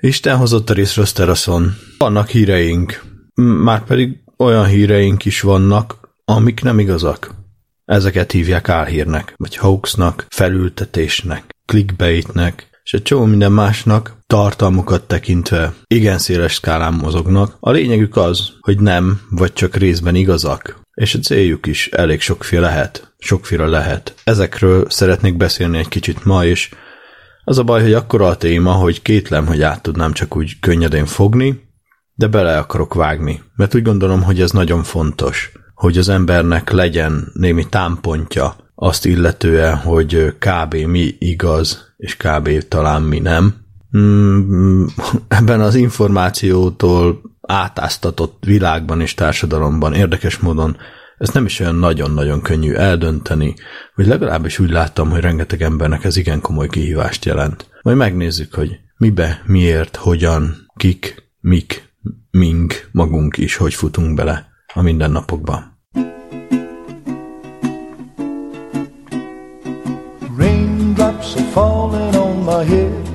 Isten hozott a részről teraszon. Vannak híreink, már pedig olyan híreink is vannak, amik nem igazak. Ezeket hívják álhírnek, vagy hoaxnak, felültetésnek, clickbaitnek, és egy csomó minden másnak tartalmukat tekintve igen széles skálán mozognak. A lényegük az, hogy nem, vagy csak részben igazak. És a céljuk is elég sokféle lehet. Sokféle lehet. Ezekről szeretnék beszélni egy kicsit ma, és az a baj, hogy akkora a téma, hogy kétlem, hogy át tudnám csak úgy könnyedén fogni, de bele akarok vágni, mert úgy gondolom, hogy ez nagyon fontos, hogy az embernek legyen némi támpontja azt illetően, hogy kb. mi igaz, és kb. talán mi nem. Mm, ebben az információtól átáztatott világban és társadalomban érdekes módon ezt nem is olyan nagyon-nagyon könnyű eldönteni, vagy legalábbis úgy láttam, hogy rengeteg embernek ez igen komoly kihívást jelent. Majd megnézzük, hogy mibe, miért, hogyan, kik, mik, mink, magunk is, hogy futunk bele a mindennapokba. Raindrops are falling on my head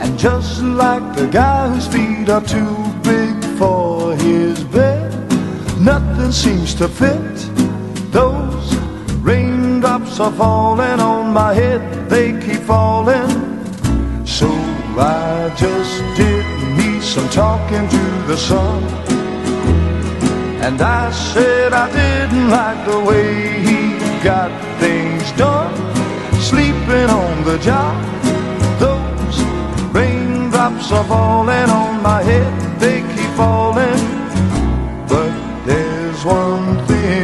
And just like the guy whose feet are too big for his bed Nothing seems to fit. Those raindrops are falling on my head. They keep falling. So I just did me some talking to the sun. And I said I didn't like the way he got things done. Sleeping on the job. Those raindrops are falling on my head. They keep falling one thing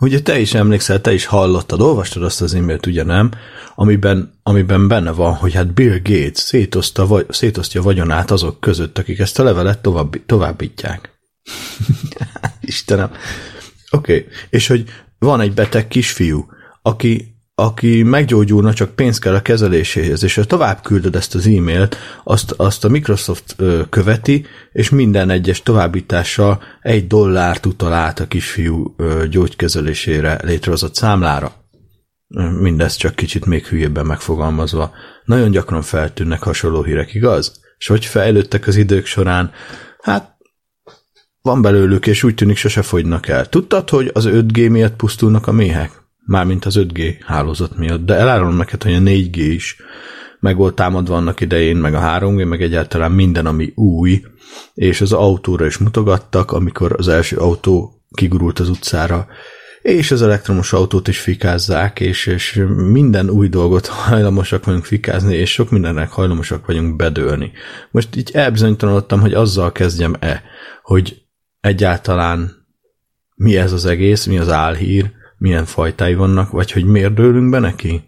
Ugye te is emlékszel, te is hallottad, olvastad azt az e-mailt, ugye nem? Amiben, amiben benne van, hogy hát Bill Gates szétoszta, vagy, szétosztja vagyonát azok között, akik ezt a levelet tovább, továbbítják. Istenem. Oké, okay. és hogy van egy beteg kisfiú, aki aki meggyógyulna, csak pénz kell a kezeléséhez, és ha tovább küldöd ezt az e-mailt, azt, azt a Microsoft követi, és minden egyes továbbítással egy dollárt utal át a kisfiú gyógykezelésére létrehozott számlára. Mindez csak kicsit még hülyébben megfogalmazva. Nagyon gyakran feltűnnek hasonló hírek, igaz? És hogy fejlődtek az idők során, hát van belőlük, és úgy tűnik sose fogynak el. Tudtad, hogy az 5G miatt pusztulnak a méhek? Mármint az 5G hálózat miatt, de elárulom neked, hogy a 4G is meg volt támadva annak idején, meg a 3G, meg egyáltalán minden, ami új, és az autóra is mutogattak, amikor az első autó kigurult az utcára, és az elektromos autót is fikázzák, és, és minden új dolgot hajlamosak vagyunk fikázni, és sok mindennek hajlamosak vagyunk bedőlni. Most így elbizonytalanodtam, hogy azzal kezdjem-e, hogy egyáltalán mi ez az egész, mi az álhír, milyen fajtái vannak, vagy hogy miért dőlünk be neki?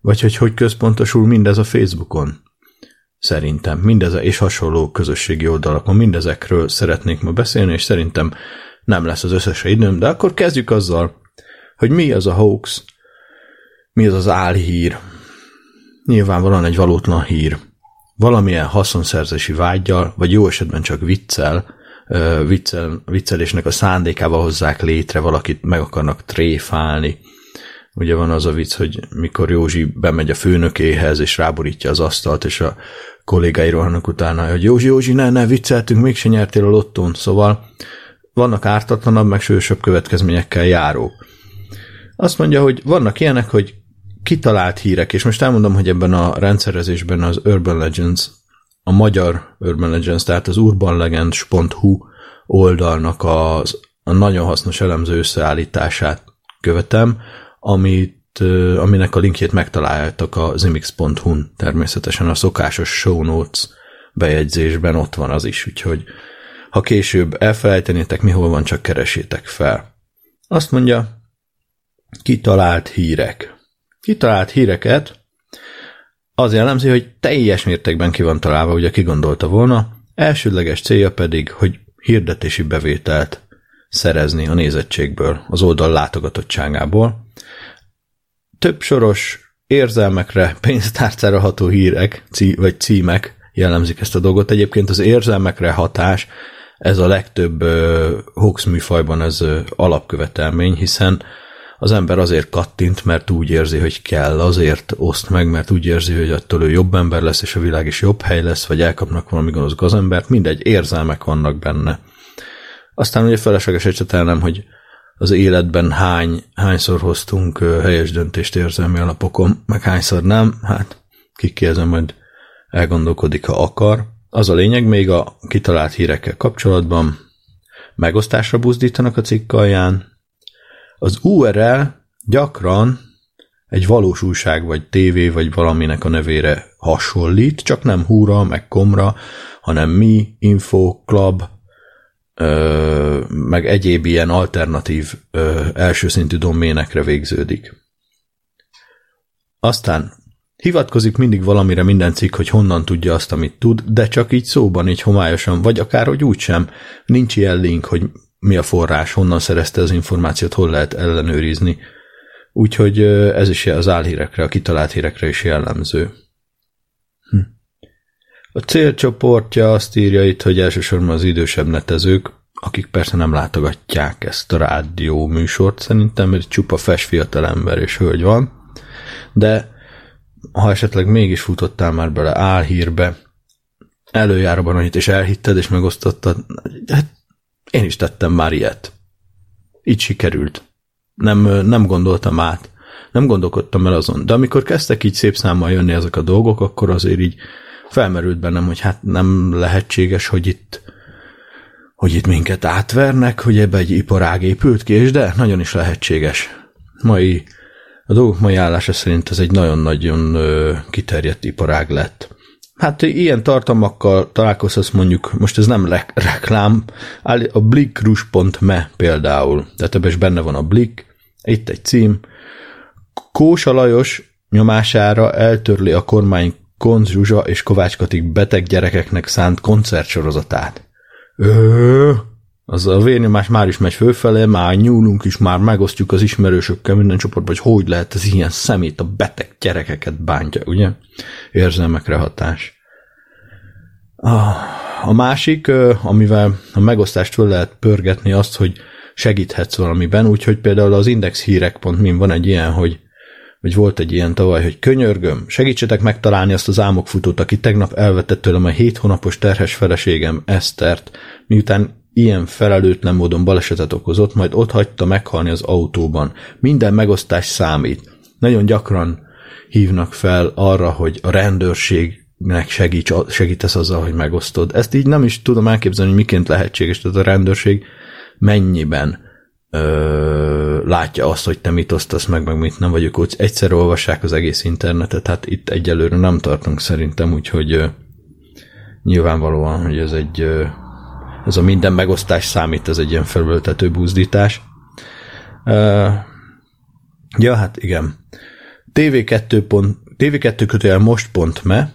Vagy hogy hogy központosul mindez a Facebookon? Szerintem mindez és hasonló közösségi oldalakon mindezekről szeretnék ma beszélni, és szerintem nem lesz az összes időm, de akkor kezdjük azzal, hogy mi az a hoax, mi az az álhír. Nyilvánvalóan egy valótlan hír. Valamilyen haszonszerzési vágyjal, vagy jó esetben csak viccel, viccel, viccelésnek a szándékával hozzák létre, valakit meg akarnak tréfálni. Ugye van az a vicc, hogy mikor Józsi bemegy a főnökéhez, és ráborítja az asztalt, és a kollégái rohannak utána, hogy Józsi, Józsi, ne, ne, vicceltünk, mégse nyertél a lottón. Szóval vannak ártatlanabb, meg sősebb következményekkel járók. Azt mondja, hogy vannak ilyenek, hogy kitalált hírek, és most elmondom, hogy ebben a rendszerezésben az Urban Legends, a magyar Urban Legends, tehát az urbanlegends.hu oldalnak az, a nagyon hasznos elemző összeállítását követem, amit, aminek a linkjét megtaláljátok a zimix.hu-n, természetesen a szokásos show notes bejegyzésben ott van az is, úgyhogy ha később elfelejtenétek, mi hol van, csak keresétek fel. Azt mondja, kitalált hírek. Kitalált híreket az jellemzi, hogy teljes mértékben ki van találva, ugye ki gondolta volna, elsődleges célja pedig, hogy hirdetési bevételt szerezni a nézettségből, az oldal látogatottságából. Több soros érzelmekre, pénztárcára ható hírek, cí- vagy címek jellemzik ezt a dolgot. Egyébként az érzelmekre hatás, ez a legtöbb hoax műfajban ez uh, alapkövetelmény, hiszen az ember azért kattint, mert úgy érzi, hogy kell, azért oszt meg, mert úgy érzi, hogy attól ő jobb ember lesz, és a világ is jobb hely lesz, vagy elkapnak valami gonosz gazembert, mindegy, érzelmek vannak benne. Aztán ugye felesleges ecsetelnem, hogy az életben hány, hányszor hoztunk helyes döntést érzelmi alapokon, meg hányszor nem, hát kikézem, majd elgondolkodik, ha akar. Az a lényeg még a kitalált hírekkel kapcsolatban, megosztásra buzdítanak a cikk alján, az URL gyakran egy valós újság, vagy tévé, vagy valaminek a nevére hasonlít, csak nem húra, meg komra, hanem mi, info, club, ö, meg egyéb ilyen alternatív ö, első doménekre végződik. Aztán hivatkozik mindig valamire minden cikk, hogy honnan tudja azt, amit tud, de csak így szóban, így homályosan, vagy akár, hogy úgysem. Nincs ilyen link, hogy mi a forrás, honnan szerezte az információt, hol lehet ellenőrizni. Úgyhogy ez is az álhírekre, a kitalált hírekre is jellemző. Hm. A célcsoportja azt írja itt, hogy elsősorban az idősebb netezők, akik persze nem látogatják ezt a rádió műsort, szerintem, mert csupa fes fiatal ember és hölgy van, de ha esetleg mégis futottál már bele álhírbe, előjáróban annyit, és elhitted, és megosztottad, hát én is tettem már ilyet. Így sikerült. Nem, nem gondoltam át. Nem gondolkodtam el azon. De amikor kezdtek így szép számmal jönni ezek a dolgok, akkor azért így felmerült bennem, hogy hát nem lehetséges, hogy itt hogy itt minket átvernek, hogy ebbe egy iparág épült ki, és de nagyon is lehetséges. Mai, a dolgok mai állása szerint ez egy nagyon-nagyon kiterjedt iparág lett. Hát ilyen tartalmakkal találkozhatsz mondjuk, most ez nem le- reklám, a blikkrus.me például, tehát ebben is benne van a Blik, itt egy cím, Kósa Lajos nyomására eltörli a kormány Konz Zsuzsa és Kovács Katik beteg gyerekeknek szánt koncertsorozatát. Ö, az a vérnyomás már is megy fölfele, már nyúlunk is, már megosztjuk az ismerősökkel minden csoportban, hogy hogy lehet ez ilyen szemét a beteg gyerekeket bántja, ugye? Érzelmekre hatás. A másik, amivel a megosztást föl lehet pörgetni azt, hogy segíthetsz valamiben, úgyhogy például az indexhírek.min van egy ilyen, hogy vagy volt egy ilyen tavaly, hogy könyörgöm, segítsetek megtalálni azt az álmokfutót, aki tegnap elvetett tőlem a hét hónapos terhes feleségem Esztert, miután ilyen felelőtlen módon balesetet okozott, majd ott hagyta meghalni az autóban. Minden megosztás számít. Nagyon gyakran hívnak fel arra, hogy a rendőrségnek segíts, segítesz azzal, hogy megosztod. Ezt így nem is tudom elképzelni, hogy miként lehetséges, tehát a rendőrség mennyiben ö, látja azt, hogy te mit osztasz meg, meg mit nem, vagy ők úgy egyszer olvassák az egész internetet, hát itt egyelőre nem tartunk szerintem, úgyhogy ö, nyilvánvalóan, hogy ez egy ö, ez a minden megosztás számít, ez egy ilyen felültető buzdítás. Uh, ja, hát igen. TV2, pont, TV2 kötőjel most.me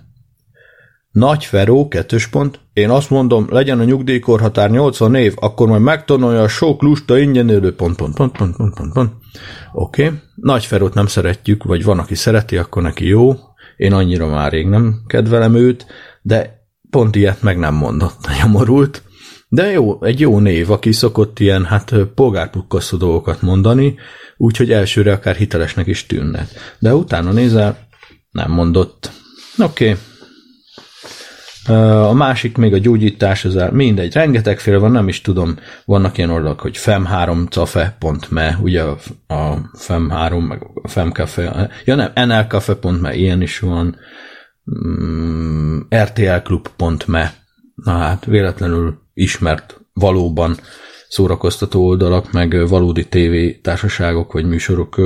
Nagy Feró, kettős pont. Én azt mondom, legyen a nyugdíjkorhatár 80 év, akkor majd megtanulja a sok lusta ingyen élő pont, pont, pont, pont, pont, pont, pont. Oké. Okay. Nagy Ferót nem szeretjük, vagy van, aki szereti, akkor neki jó. Én annyira már rég nem kedvelem őt, de pont ilyet meg nem mondott, nyomorult. De jó, egy jó név, aki szokott ilyen, hát polgárpukkasztó dolgokat mondani, úgyhogy elsőre akár hitelesnek is tűnne. De utána nézel, nem mondott. Oké. Okay. A másik még a gyógyítás, az el, mindegy, rengetegféle van, nem is tudom, vannak ilyen oldalak, hogy fem3cafe.me, ugye a, a fem3, meg a femcafe, ja nem, nlcafe.me, ilyen is van, mm, rtlklub.me, na hát véletlenül ismert valóban szórakoztató oldalak, meg valódi TV társaságok vagy műsorok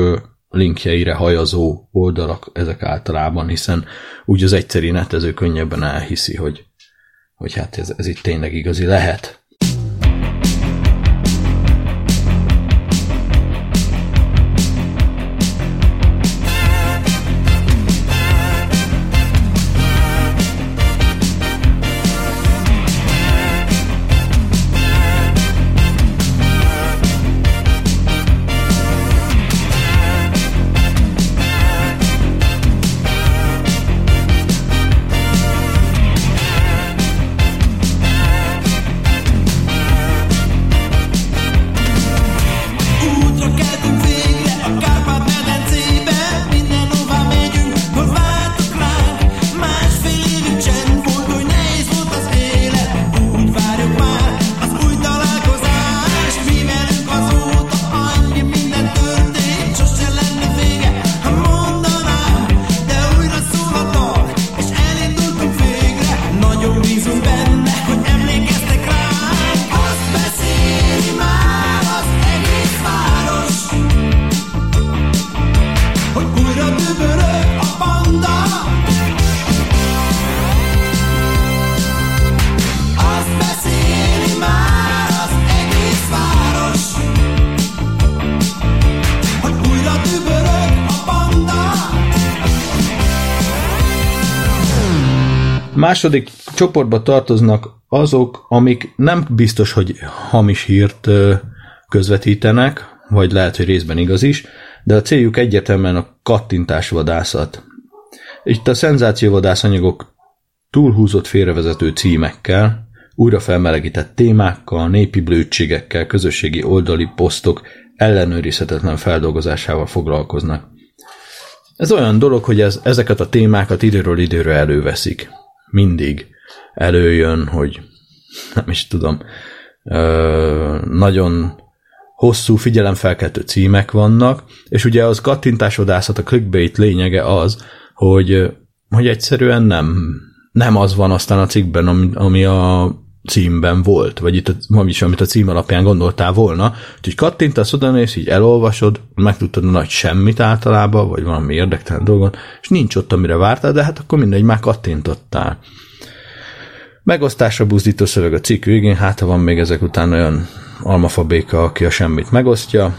linkjeire hajazó oldalak ezek általában, hiszen úgy az egyszeri netező könnyebben elhiszi, hogy, hogy hát ez, ez itt tényleg igazi lehet. Második csoportba tartoznak azok, amik nem biztos, hogy hamis hírt közvetítenek, vagy lehet, hogy részben igaz is, de a céljuk egyetemen a kattintásvadászat. Itt a szenzációvadász anyagok túlhúzott félrevezető címekkel, újra felmelegített témákkal, népi blödségekkel, közösségi oldali posztok ellenőrizhetetlen feldolgozásával foglalkoznak. Ez olyan dolog, hogy ez, ezeket a témákat időről időre előveszik mindig előjön, hogy nem is tudom, nagyon hosszú figyelemfelkeltő címek vannak, és ugye az kattintásodászat, a clickbait lényege az, hogy, hogy egyszerűen nem, nem az van aztán a cikkben, ami, ami a címben volt, vagy itt a, is, amit a cím alapján gondoltál volna, úgyhogy kattintasz oda, és így elolvasod, megtudtad a nagy semmit általában, vagy valami érdektelen dolgon, és nincs ott, amire vártál, de hát akkor mindegy, már kattintottál. Megosztásra buzdító szöveg a cikk végén, hát ha van még ezek után olyan almafabéka, aki a semmit megosztja.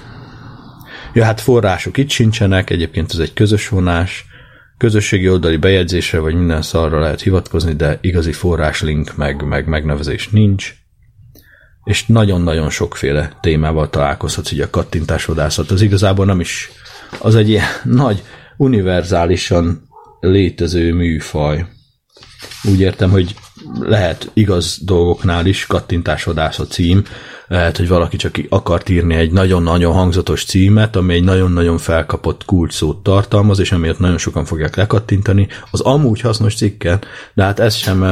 Ja, hát források itt sincsenek, egyébként ez egy közös vonás, közösségi oldali bejegyzésre vagy minden szarra lehet hivatkozni, de igazi forráslink meg, meg megnevezés nincs. És nagyon-nagyon sokféle témával találkozhatsz, ugye a kattintásvadászat. Az igazából nem is, az egy ilyen nagy, univerzálisan létező műfaj. Úgy értem, hogy lehet igaz dolgoknál is kattintásvadász a cím, lehet, hogy valaki csak akart írni egy nagyon-nagyon hangzatos címet, ami egy nagyon-nagyon felkapott kulcsszót tartalmaz, és emiatt nagyon sokan fogják lekattintani. Az amúgy hasznos cikket, de hát ez sem,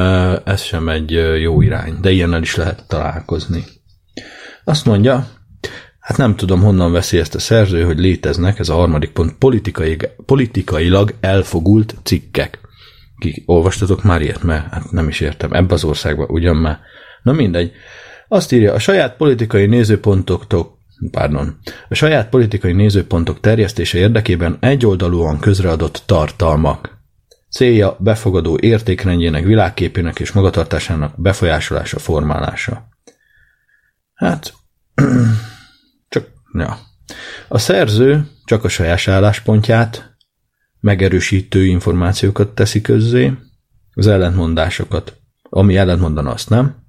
ez sem egy jó irány, de ilyennel is lehet találkozni. Azt mondja, hát nem tudom honnan veszi ezt a szerző, hogy léteznek, ez a harmadik pont, politikai, politikailag elfogult cikkek. Ki olvastatok már ilyet, mert hát nem is értem, ebbe az országban ugyan már. Na mindegy. Azt írja, a saját politikai nézőpontoktól pardon, a saját politikai nézőpontok terjesztése érdekében egyoldalúan közreadott tartalmak. Célja befogadó értékrendjének, világképének és magatartásának befolyásolása, formálása. Hát, csak, ja. A szerző csak a saját álláspontját, megerősítő információkat teszi közzé, az ellentmondásokat, ami ellentmondana azt nem,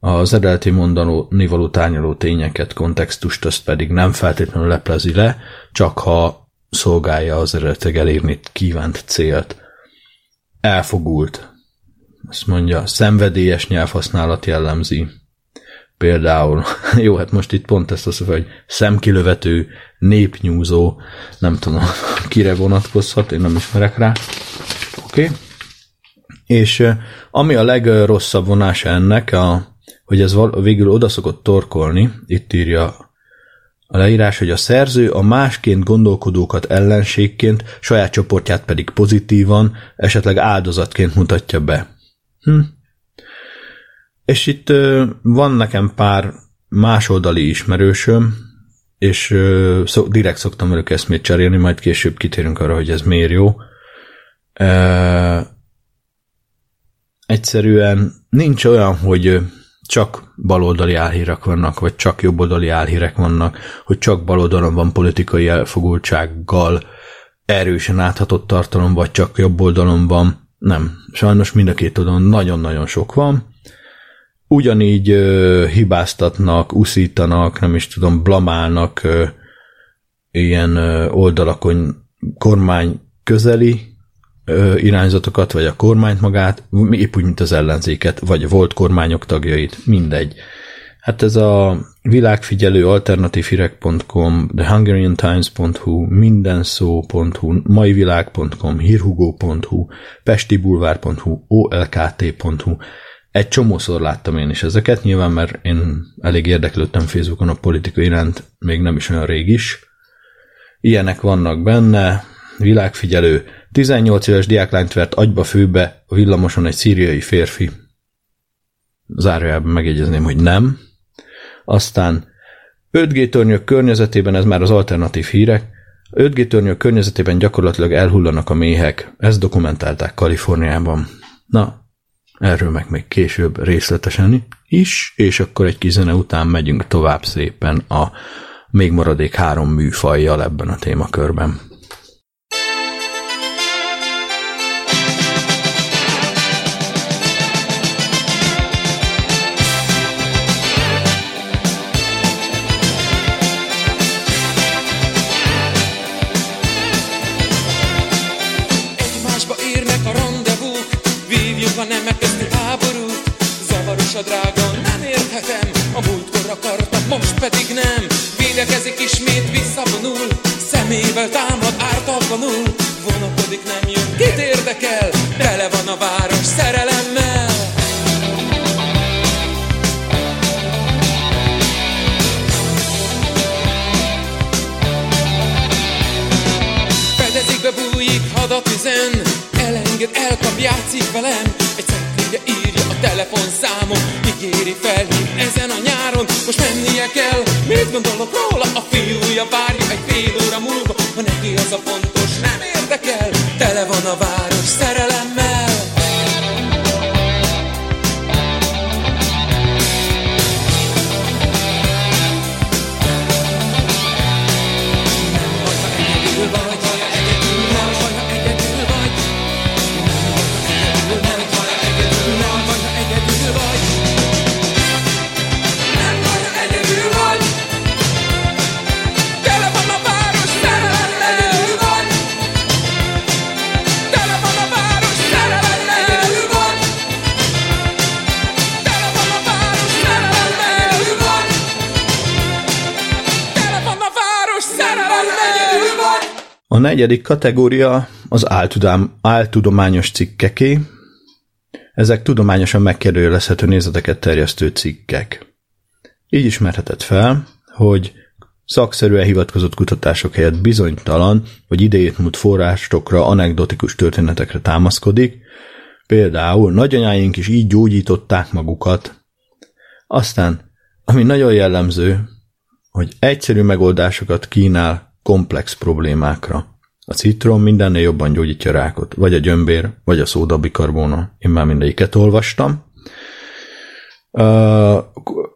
az eredeti mondani való tárgyaló tényeket, kontextust, azt pedig nem feltétlenül leplezi le, csak ha szolgálja az eredetileg elérni kívánt célt. Elfogult. Azt mondja, szenvedélyes nyelvhasználat jellemzi. Például, jó, hát most itt pont ezt azt mondja, hogy szemkilövető, népnyúzó, nem tudom, kire vonatkozhat, én nem ismerek rá. Oké. Okay. És ami a legrosszabb vonása ennek, a, hogy ez végül oda szokott torkolni, itt írja a leírás, hogy a szerző a másként gondolkodókat ellenségként, saját csoportját pedig pozitívan, esetleg áldozatként mutatja be. Hm. És itt van nekem pár másoldali ismerősöm, és szó, direkt szoktam velük eszmét cserélni, majd később kitérünk arra, hogy ez miért jó. Egyszerűen nincs olyan, hogy csak baloldali álhírek vannak, vagy csak jobboldali álhírek vannak, hogy csak baloldalon van politikai elfogultsággal erősen áthatott tartalom, vagy csak jobb oldalon van. Nem, sajnos mind a két oldalon nagyon-nagyon sok van. Ugyanígy ö, hibáztatnak, uszítanak, nem is tudom, blamálnak ö, ilyen ö, oldalakon kormány közeli irányzatokat, vagy a kormányt magát, épp úgy, mint az ellenzéket, vagy volt kormányok tagjait, mindegy. Hát ez a világfigyelő alternatívhírek.com, thehungariantimes.hu, mindenszó.hu, maivilág.com, hírhugó.hu, pestibulvár.hu, olkt.hu, egy csomószor láttam én is ezeket, nyilván mert én elég érdeklődtem Facebookon a politika iránt, még nem is olyan rég is. Ilyenek vannak benne, világfigyelő, 18 éves diáklányt vert agyba főbe a villamoson egy szíriai férfi. Zárójában megjegyezném, hogy nem. Aztán 5G tornyok környezetében, ez már az alternatív hírek, 5G tornyok környezetében gyakorlatilag elhullanak a méhek. Ezt dokumentálták Kaliforniában. Na, erről meg még később részletesen is, és akkor egy kis zene után megyünk tovább szépen a még maradék három műfajjal ebben a témakörben. Pedig nem. Védekezik ismét, visszavonul, szemével támad ártatlanul. Vonakodik, nem jön, kit érdekel, tele van a város szerelemmel. Fedezik be, bújik, hadat üzen, elenged, elkap, játszik velem, egy szekrényre írja a telefonszámom, ígéri nyáron, most mennie kell, mit gondolok róla, a fiúja várja egy fél óra múlva, ha neki az a fontos, nem érdekel, tele van a város A negyedik kategória az áltudám, áltudományos cikkeké. Ezek tudományosan megkérdőjelezhető nézeteket terjesztő cikkek. Így ismerhetett fel, hogy szakszerűen hivatkozott kutatások helyett bizonytalan vagy idejét múlt forrásokra, anekdotikus történetekre támaszkodik, például nagyanyáink is így gyógyították magukat. Aztán, ami nagyon jellemző, hogy egyszerű megoldásokat kínál komplex problémákra. A citrom mindennél jobban gyógyítja rákot, vagy a gyömbér, vagy a szódabikarbóna. Én már mindegyiket olvastam. Uh,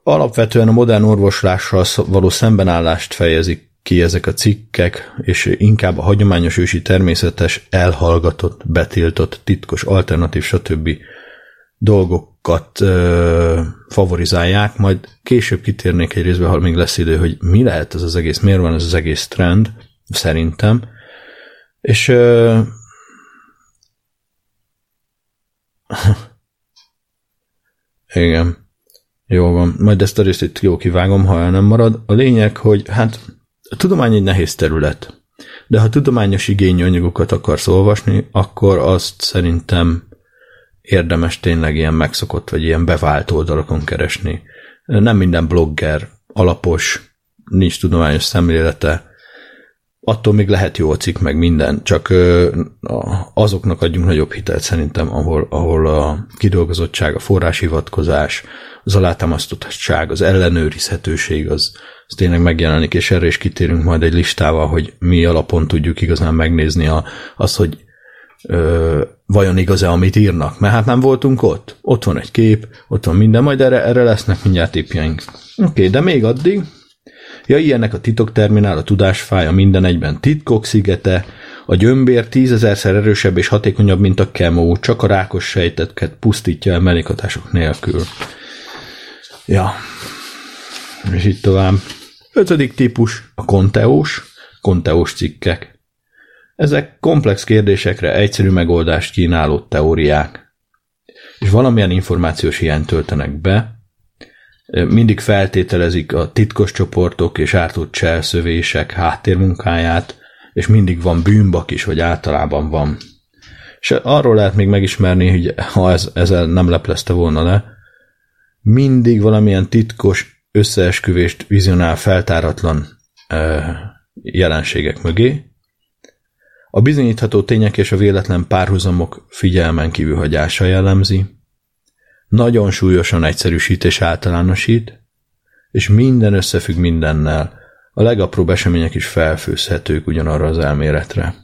alapvetően a modern orvoslással való szembenállást fejezik ki ezek a cikkek, és inkább a hagyományos ősi természetes, elhallgatott, betiltott, titkos, alternatív, stb. Dolgokat uh, favorizálják, majd később kitérnék egy részbe, ha még lesz idő, hogy mi lehet ez az egész, miért van ez az egész trend, szerintem. És uh, igen, jó van, majd ezt a részt itt jó kivágom, ha el nem marad. A lényeg, hogy hát a tudomány egy nehéz terület, de ha tudományos igényű anyagokat akarsz olvasni, akkor azt szerintem érdemes tényleg ilyen megszokott, vagy ilyen bevált oldalakon keresni. Nem minden blogger alapos, nincs tudományos szemlélete, attól még lehet jó a cikk, meg minden, csak azoknak adjunk nagyobb hitelt szerintem, ahol, ahol a kidolgozottság, a forráshivatkozás, az alátámasztottság, az ellenőrizhetőség, az, az tényleg megjelenik, és erre is kitérünk majd egy listával, hogy mi alapon tudjuk igazán megnézni a, azt, hogy ö, vajon igaz-e, amit írnak. Mert hát nem voltunk ott. Ott van egy kép, ott van minden, majd erre, erre lesznek mindjárt tippjeink. Oké, okay, de még addig, ja, ilyenek a titokterminál, a tudásfája, minden egyben titkok szigete, a gyömbér tízezerszer erősebb és hatékonyabb, mint a kemó, csak a rákos sejteket pusztítja el mellékhatások nélkül. Ja, és itt tovább. Ötödik típus, a konteós, konteós cikkek. Ezek komplex kérdésekre egyszerű megoldást kínáló teóriák, és valamilyen információs hiányt töltenek be, mindig feltételezik a titkos csoportok és ártott cselszövések háttérmunkáját, és mindig van bűnbak is, vagy általában van. És arról lehet még megismerni, hogy ha ez, ezzel nem leplezte volna le, mindig valamilyen titkos összeesküvést vizionál feltáratlan e, jelenségek mögé. A bizonyítható tények és a véletlen párhuzamok figyelmen kívül hagyása jellemzi. Nagyon súlyosan egyszerűsít és általánosít, és minden összefügg mindennel. A legapróbb események is felfőzhetők ugyanarra az elméletre.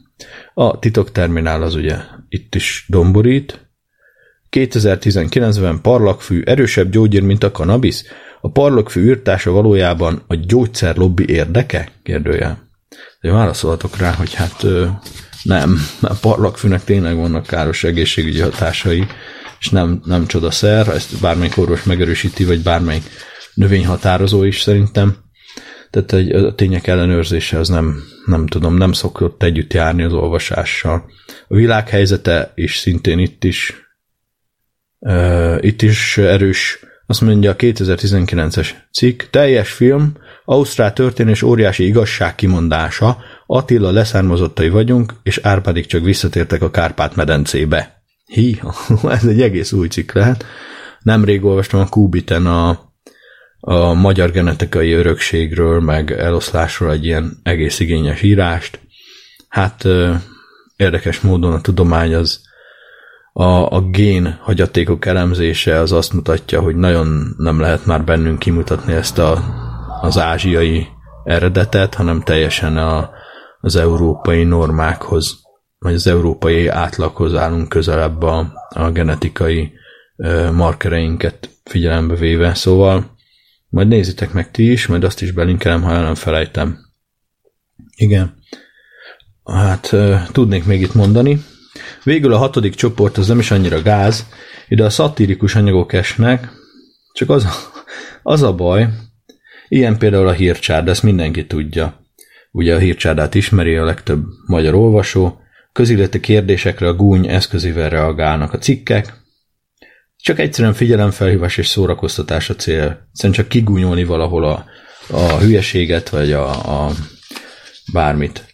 A titokterminál az ugye itt is domborít, 2019-ben parlagfű erősebb gyógyír, mint a kanabisz? A parlagfű írtása valójában a gyógyszerlobbi érdeke? Kérdője. Válaszolhatok rá, hogy hát nem, a parlagfűnek tényleg vannak káros egészségügyi hatásai, és nem, nem csodaszer, ezt bármelyik orvos megerősíti, vagy bármelyik növényhatározó is szerintem. Tehát egy, a tények ellenőrzése az nem, nem tudom, nem szokott együtt járni az olvasással. A világ helyzete is szintén itt is Uh, itt is erős, azt mondja a 2019-es cikk, teljes film, Ausztrál történés óriási igazság kimondása, Attila leszármazottai vagyunk, és Árpádik csak visszatértek a Kárpát-medencébe. Hi, ez egy egész új cikk lehet. Nemrég olvastam a Kubiten a, a magyar genetikai örökségről, meg eloszlásról egy ilyen egész igényes írást. Hát érdekes módon a tudomány az a, a gén hagyatékok elemzése az azt mutatja, hogy nagyon nem lehet már bennünk kimutatni ezt a, az ázsiai eredetet, hanem teljesen a, az európai normákhoz, vagy az európai átlaghoz állunk közelebb a, a genetikai markereinket figyelembe véve. Szóval majd nézitek meg ti is, majd azt is belinkelem, ha el nem felejtem. Igen. Hát tudnék még itt mondani, Végül a hatodik csoport az nem is annyira gáz, ide a szatirikus anyagok esnek, csak az, az a baj, ilyen például a hírcsárda, ezt mindenki tudja. Ugye a hírcsárdát ismeri a legtöbb magyar olvasó, közéleti kérdésekre a gúny eszközével reagálnak a cikkek, csak egyszerűen figyelemfelhívás és szórakoztatás a cél. Szerintem csak kigúnyolni valahol a, a hülyeséget, vagy a, a bármit.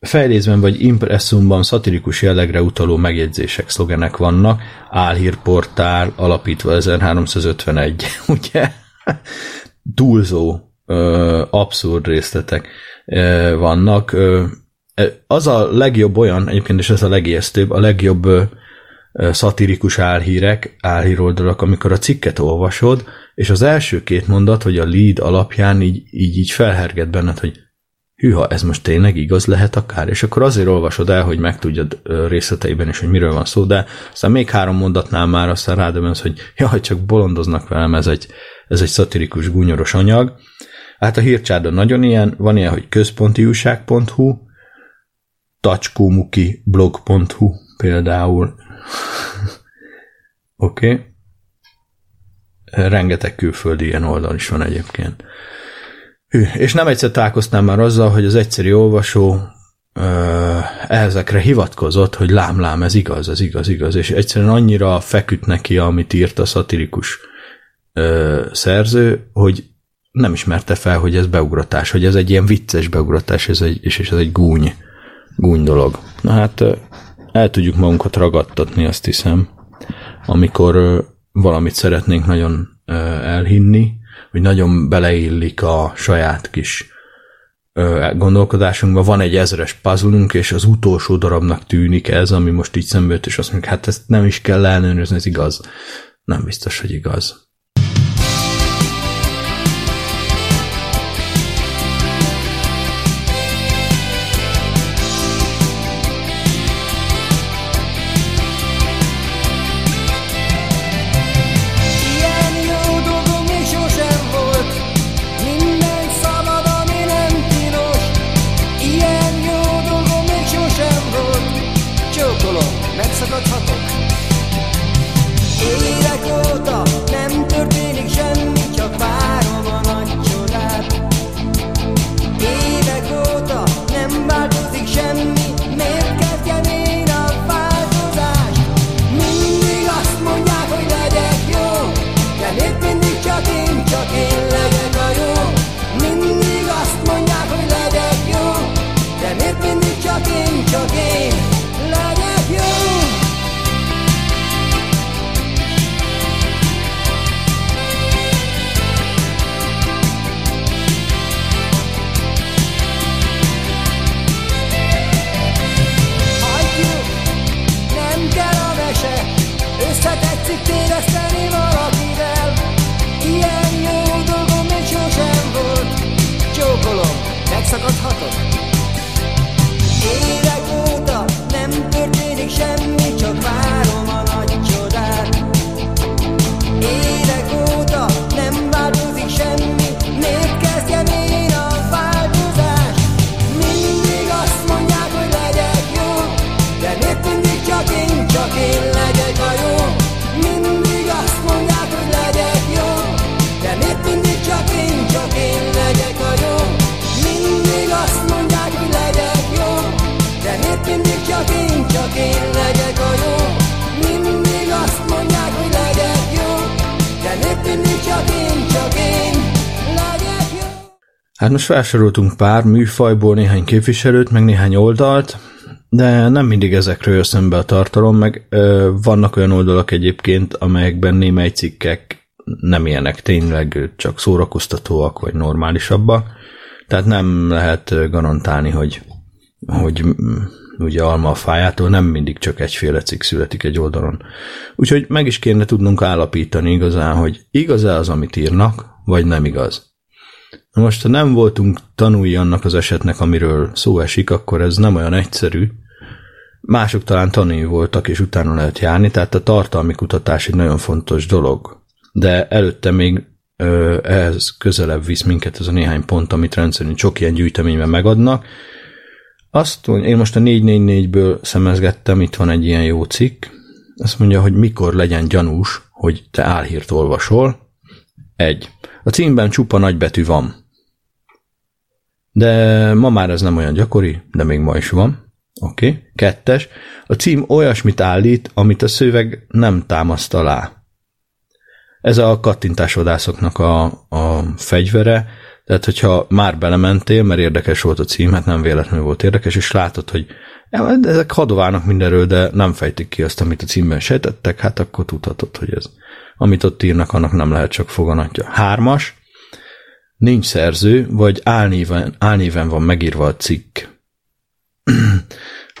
Fejlézben vagy impresszumban szatirikus jellegre utaló megjegyzések, szlogenek vannak, álhírportál alapítva 1351, ugye? Túlzó, abszurd részletek vannak. Az a legjobb olyan, egyébként is ez a legijesztőbb, a legjobb szatirikus álhírek, álhíroldalak, amikor a cikket olvasod, és az első két mondat, hogy a lead alapján így, így, így felherget benned, hogy hűha, ez most tényleg igaz lehet akár, és akkor azért olvasod el, hogy megtudjad részleteiben is, hogy miről van szó, de aztán még három mondatnál már aztán rádöbbensz, hogy jaj, csak bolondoznak velem, ez egy, ez egy szatirikus, gúnyoros anyag. Hát a hírcsárda nagyon ilyen, van ilyen, hogy központiúság.hu, tacskómuki blog.hu például. Oké. okay. Rengeteg külföldi ilyen oldal is van egyébként. Hű, és nem egyszer találkoztam már azzal, hogy az egyszerű olvasó ö, ezekre hivatkozott, hogy lám-lám, ez igaz, ez igaz, igaz, és egyszerűen annyira feküdt neki, amit írt a szatirikus ö, szerző, hogy nem ismerte fel, hogy ez beugratás, hogy ez egy ilyen vicces beugratás, ez egy, és, és ez egy gúny, gúny dolog. Na hát el tudjuk magunkat ragadtatni, azt hiszem, amikor valamit szeretnénk nagyon elhinni, hogy nagyon beleillik a saját kis gondolkodásunkban. Van egy ezres puzzle és az utolsó darabnak tűnik ez, ami most így szembe és azt mondjuk, hát ezt nem is kell ellenőrizni, ez igaz. Nem biztos, hogy igaz. Most felsoroltunk pár műfajból néhány képviselőt, meg néhány oldalt, de nem mindig ezekről jössz szembe a tartalom, meg ö, vannak olyan oldalak egyébként, amelyekben némely cikkek nem ilyenek, tényleg csak szórakoztatóak, vagy normálisabbak. Tehát nem lehet garantálni, hogy, hogy ugye alma a fájától nem mindig csak egyféle cikk születik egy oldalon. Úgyhogy meg is kéne tudnunk állapítani igazán, hogy igaz-e az, amit írnak, vagy nem igaz. Most, ha nem voltunk tanulni annak az esetnek, amiről szó esik, akkor ez nem olyan egyszerű. Mások talán tanulni voltak, és utána lehet járni, tehát a tartalmi kutatás egy nagyon fontos dolog. De előtte még ö, ehhez közelebb visz minket ez a néhány pont, amit rendszerint sok ilyen gyűjteményben megadnak. Azt, hogy én most a 444-ből szemezgettem, itt van egy ilyen jó cikk, azt mondja, hogy mikor legyen gyanús, hogy te álhírt olvasol. Egy. A címben csupa nagybetű van. De ma már ez nem olyan gyakori, de még ma is van. Oké. Okay. Kettes. A cím olyasmit állít, amit a szöveg nem támaszt alá. Ez a kattintásvadászoknak a, a fegyvere, tehát hogyha már belementél, mert érdekes volt a cím, hát nem véletlenül volt érdekes, és látod, hogy ezek hadoválnak mindenről, de nem fejtik ki azt, amit a címben sejtettek, hát akkor tudhatod, hogy ez, amit ott írnak, annak nem lehet csak foganatja. Hármas, nincs szerző, vagy álnéven, álnéven van megírva a cikk.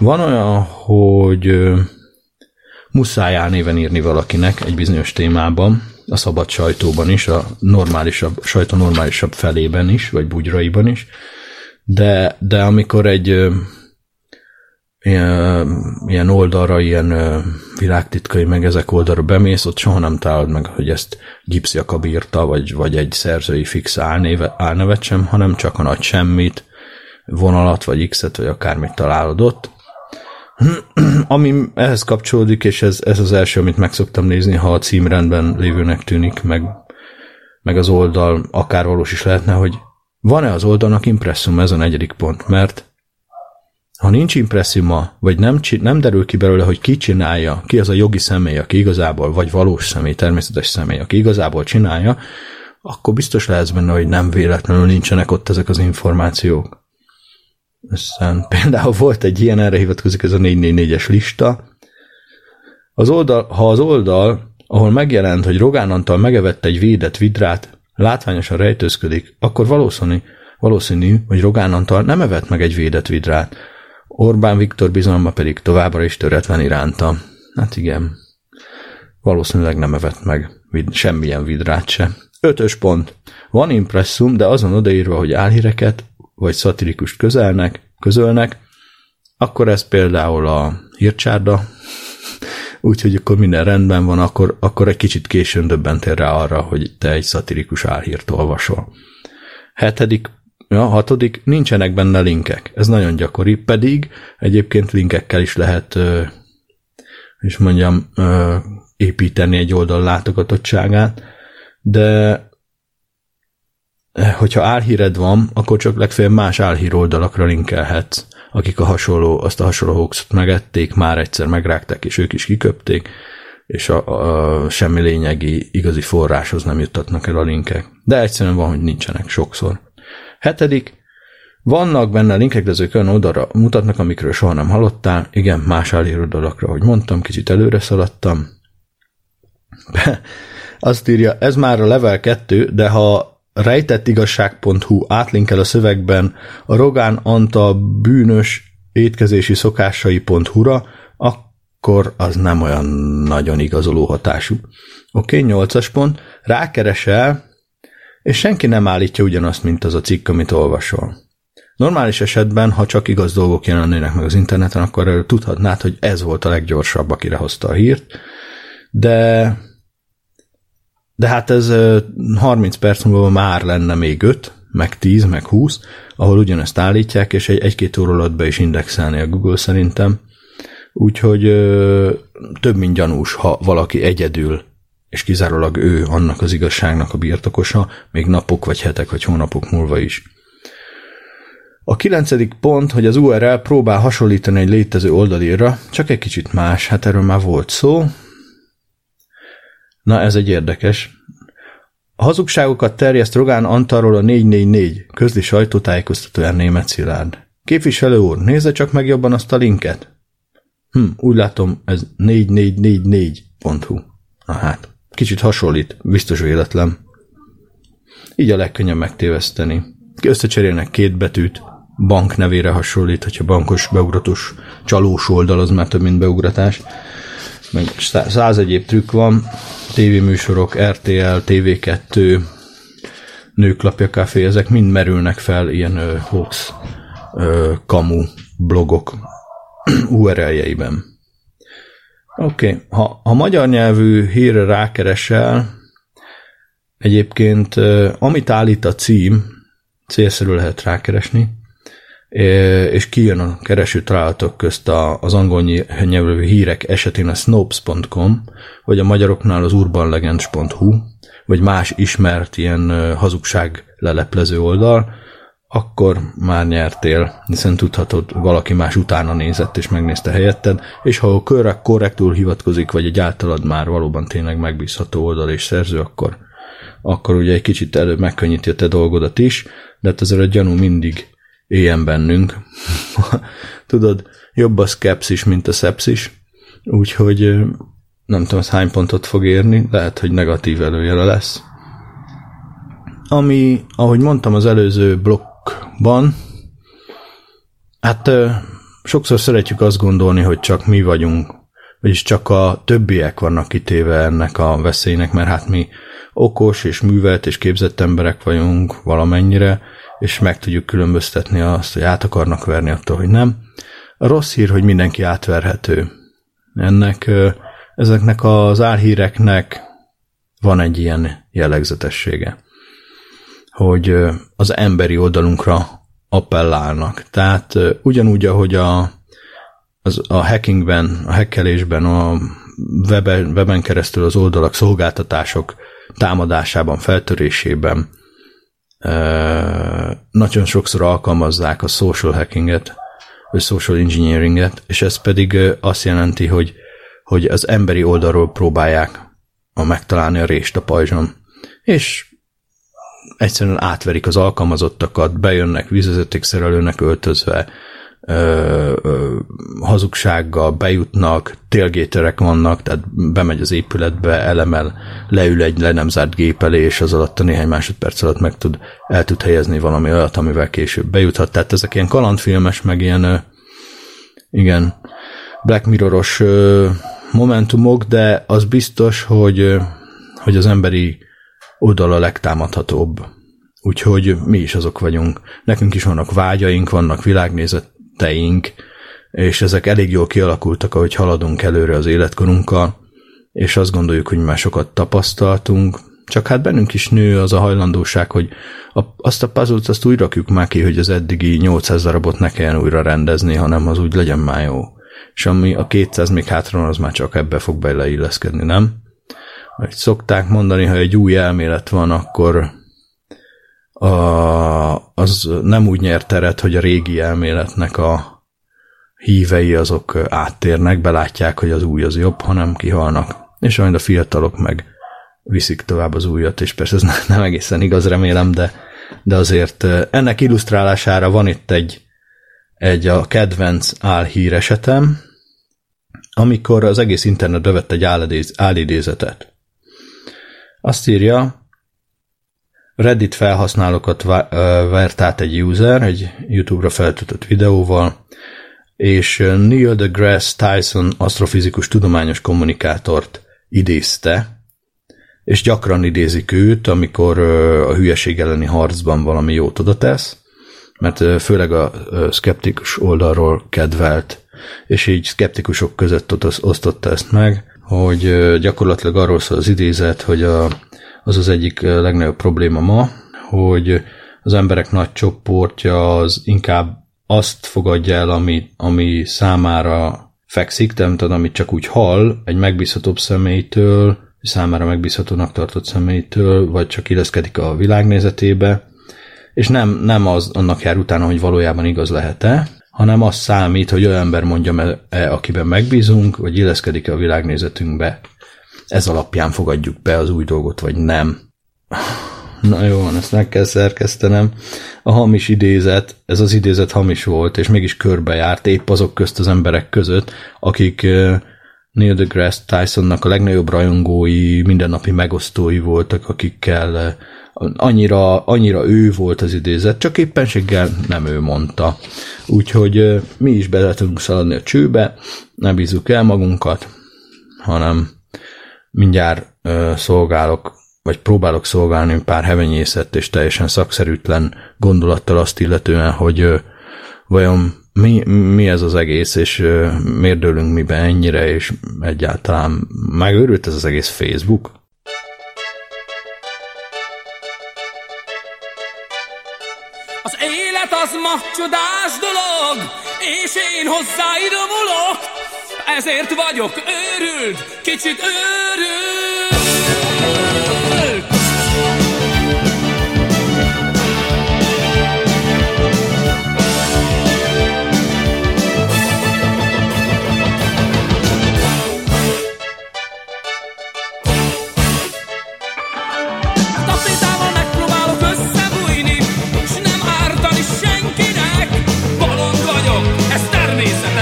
van olyan, hogy muszáj álnéven írni valakinek egy bizonyos témában, a szabad sajtóban is, a normálisabb, sajtó normálisabb felében is, vagy bugyraiban is, de, de amikor egy ilyen, oldalra, ilyen világtitkai, meg ezek oldalra bemész, ott soha nem találod meg, hogy ezt Gipsy írta, vagy, vagy egy szerzői fix álnéve, álnevet sem, hanem csak a nagy semmit, vonalat, vagy X-et, vagy akármit találod ott. Ami ehhez kapcsolódik, és ez, ez az első, amit meg szoktam nézni, ha a címrendben lévőnek tűnik, meg, meg az oldal akár valós is lehetne, hogy van-e az oldalnak impresszum, ez a negyedik pont, mert ha nincs impresszuma, vagy nem, nem derül ki belőle, hogy ki csinálja, ki az a jogi személy, aki igazából, vagy valós személy, természetes személy, aki igazából csinálja, akkor biztos lehetsz benne, hogy nem véletlenül nincsenek ott ezek az információk. Aztán például volt egy ilyen, erre hivatkozik ez a 444-es lista. Az oldal, ha az oldal, ahol megjelent, hogy Rogán Antal megevett egy védett vidrát, látványosan rejtőzködik, akkor valószínű, valószínű, hogy Rogán Antal nem evett meg egy védett vidrát. Orbán Viktor bizalma pedig továbbra is töretlen iránta. Hát igen, valószínűleg nem evett meg vid- semmilyen vidrát se. Ötös pont. Van impresszum, de azon odaírva, hogy álhíreket vagy szatirikust közelnek, közölnek, akkor ez például a hírcsárda, úgyhogy akkor minden rendben van, akkor, akkor egy kicsit későn döbbentél rá arra, hogy te egy szatirikus álhírt olvasol. Hetedik, ja, hatodik, nincsenek benne linkek. Ez nagyon gyakori, pedig egyébként linkekkel is lehet, és mondjam, építeni egy oldal látogatottságát, de hogyha álhíred van, akkor csak legfeljebb más álhír oldalakra linkelhetsz, akik a hasonló, azt a hasonló hoaxot megették, már egyszer megrágták, és ők is kiköpték, és a, a, a semmi lényegi, igazi forráshoz nem juttatnak el a linkek. De egyszerűen van, hogy nincsenek sokszor. Hetedik, vannak benne linkek, de ezek olyan oldalra mutatnak, amikről soha nem hallottál. Igen, más oldalakra, hogy mondtam, kicsit előre szaladtam. Azt írja, ez már a level 2, de ha rejtettigazság.hu átlinkel a szövegben a Rogán Anta bűnös étkezési szokásai.hu-ra, akkor az nem olyan nagyon igazoló hatású. Oké, okay, 8-as pont, rákeresel, és senki nem állítja ugyanazt, mint az a cikk, amit olvasol. Normális esetben, ha csak igaz dolgok jelennének meg az interneten, akkor tudhatnád, hogy ez volt a leggyorsabb, akire hozta a hírt, de de hát ez 30 perc múlva már lenne még 5, meg 10, meg 20, ahol ugyanezt állítják, és egy, egy-két óra alatt be is indexelni a Google szerintem. Úgyhogy több mint gyanús, ha valaki egyedül, és kizárólag ő annak az igazságnak a birtokosa, még napok, vagy hetek, vagy hónapok múlva is. A kilencedik pont, hogy az URL próbál hasonlítani egy létező oldalírra, csak egy kicsit más, hát erről már volt szó, Na, ez egy érdekes. A hazugságokat terjeszt Rogán Antalról a 444, közli sajtótájékoztatóján német Szilárd. Képviselő úr, nézze csak meg jobban azt a linket. Hm, úgy látom, ez 4444.hu. Na hát, kicsit hasonlít, biztos véletlen. Így a legkönnyebb megtéveszteni. Összecserélnek két betűt, bank nevére hasonlít, hogyha bankos beugratós csalós oldal, az már több, mint beugratás meg száz egyéb trükk van, tévéműsorok, RTL, TV2, Nőklapja Café, ezek mind merülnek fel ilyen ö, hoax, ö, kamu blogok URL-jeiben. Oké, okay. ha, ha magyar nyelvű hírre rákeresel, egyébként amit állít a cím, célszerű lehet rákeresni, és kijön a kereső találatok közt az angol nyelvű hírek esetén a snopes.com, vagy a magyaroknál az urbanlegends.hu, vagy más ismert ilyen hazugság leleplező oldal, akkor már nyertél, hiszen tudhatod, valaki más utána nézett és megnézte helyetted, és ha a korrektül hivatkozik, vagy egy általad már valóban tényleg megbízható oldal és szerző, akkor, akkor ugye egy kicsit előbb megkönnyíti a te dolgodat is, de hát ezzel a gyanú mindig éljen bennünk. Tudod, jobb a szkepszis, mint a szepszis, úgyhogy nem tudom, az hány pontot fog érni, lehet, hogy negatív előjele lesz. Ami, ahogy mondtam az előző blokkban, hát sokszor szeretjük azt gondolni, hogy csak mi vagyunk, vagyis csak a többiek vannak kitéve ennek a veszélynek, mert hát mi okos és művelt és képzett emberek vagyunk valamennyire, és meg tudjuk különböztetni azt, hogy át akarnak verni attól, hogy nem. A rossz hír, hogy mindenki átverhető. Ennek, ezeknek az álhíreknek van egy ilyen jellegzetessége, hogy az emberi oldalunkra appellálnak. Tehát ugyanúgy, ahogy a, az, a hackingben, a hackelésben, a weben, weben keresztül az oldalak, szolgáltatások támadásában, feltörésében nagyon sokszor alkalmazzák a social hackinget, vagy social engineeringet, és ez pedig azt jelenti, hogy, hogy az emberi oldalról próbálják a megtalálni a rést a pajzson. És egyszerűen átverik az alkalmazottakat, bejönnek vízvezetékszerelőnek öltözve, ö, ö, hazugsággal bejutnak, télgéterek vannak, tehát bemegy az épületbe, elemel, leül egy le nem zárt gép elé, és az alatt a néhány másodperc alatt meg tud, el tud helyezni valami olyat, amivel később bejuthat. Tehát ezek ilyen kalandfilmes, meg ilyen, ö, igen, Black Mirroros ö, momentumok, de az biztos, hogy, ö, hogy az emberi oldal a legtámadhatóbb. Úgyhogy mi is azok vagyunk. Nekünk is vannak vágyaink, vannak világnézet, teink, és ezek elég jól kialakultak, ahogy haladunk előre az életkorunkkal, és azt gondoljuk, hogy már sokat tapasztaltunk, csak hát bennünk is nő az a hajlandóság, hogy a, azt a puzzle azt úgy rakjuk már ki, hogy az eddigi 800 darabot ne kelljen újra rendezni, hanem az úgy legyen már jó. És ami a 200 még hátra van, az már csak ebbe fog beleilleszkedni, nem? Hogy szokták mondani, ha egy új elmélet van, akkor a, az nem úgy nyert teret, hogy a régi elméletnek a hívei azok áttérnek, belátják, hogy az új az jobb, hanem kihalnak. És majd a fiatalok meg viszik tovább az újat, és persze ez nem egészen igaz, remélem, de, de azért ennek illusztrálására van itt egy, egy a kedvenc álhíresetem, amikor az egész internet dövett egy állidézetet. Azt írja, Reddit felhasználókat vert át egy user egy YouTube-ra feltöltött videóval, és Neil deGrasse Tyson asztrofizikus tudományos kommunikátort idézte, és gyakran idézik őt, amikor a hülyeség elleni harcban valami jót oda tesz, mert főleg a szkeptikus oldalról kedvelt, és így szkeptikusok között osztotta ezt meg, hogy gyakorlatilag arról szól az idézet, hogy a az az egyik legnagyobb probléma ma, hogy az emberek nagy csoportja az inkább azt fogadja el, ami, ami számára fekszik, tudom, amit csak úgy hall egy megbízhatóbb személytől, számára megbízhatónak tartott személytől, vagy csak illeszkedik a világnézetébe, és nem, nem az annak jár utána, hogy valójában igaz lehet-e, hanem az számít, hogy olyan ember mondja, -e, akiben megbízunk, vagy illeszkedik-e a világnézetünkbe ez alapján fogadjuk be az új dolgot, vagy nem. Na jó, ezt meg kell szerkesztenem. A hamis idézet, ez az idézet hamis volt, és mégis körbejárt épp azok közt az emberek között, akik Neil deGrasse Tysonnak a legnagyobb rajongói, mindennapi megosztói voltak, akikkel annyira, annyira ő volt az idézet, csak éppenséggel nem ő mondta. Úgyhogy mi is bele tudunk szaladni a csőbe, ne bízzuk el magunkat, hanem mindjárt ö, szolgálok, vagy próbálok szolgálni pár hevenyészet és teljesen szakszerűtlen gondolattal azt illetően, hogy ö, vajon mi, mi ez az egész, és ö, miért dőlünk mibe ennyire, és egyáltalán megőrült ez az egész Facebook? Az ma csodás dolog, és én hozzáidomulok, ezért vagyok őrült, kicsit őrült.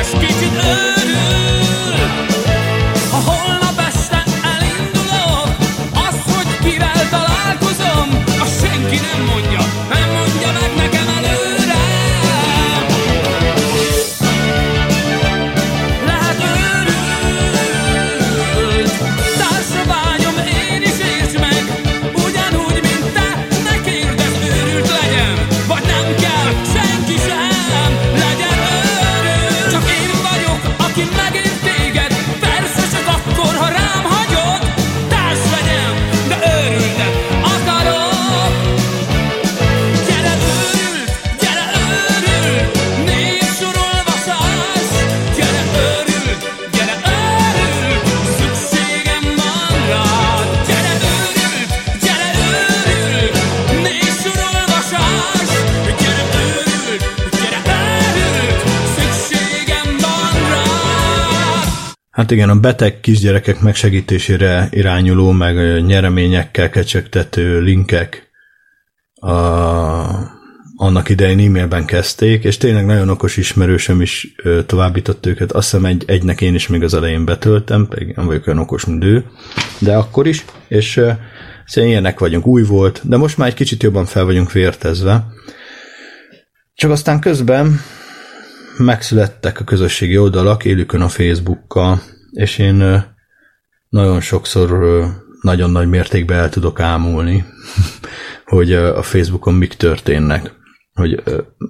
Hát igen, a beteg kisgyerekek megsegítésére irányuló, meg nyereményekkel kecsegtető linkek a, annak idején e-mailben kezdték, és tényleg nagyon okos ismerősöm is továbbított őket. Azt hiszem egy, egynek én is még az elején betöltem, pedig nem vagyok olyan okos, mint ő, de akkor is, és szóval ilyenek vagyunk, új volt, de most már egy kicsit jobban fel vagyunk vértezve. Csak aztán közben megszülettek a közösségi oldalak, élükön a Facebookkal, és én nagyon sokszor nagyon nagy mértékben el tudok ámulni, hogy a Facebookon mik történnek hogy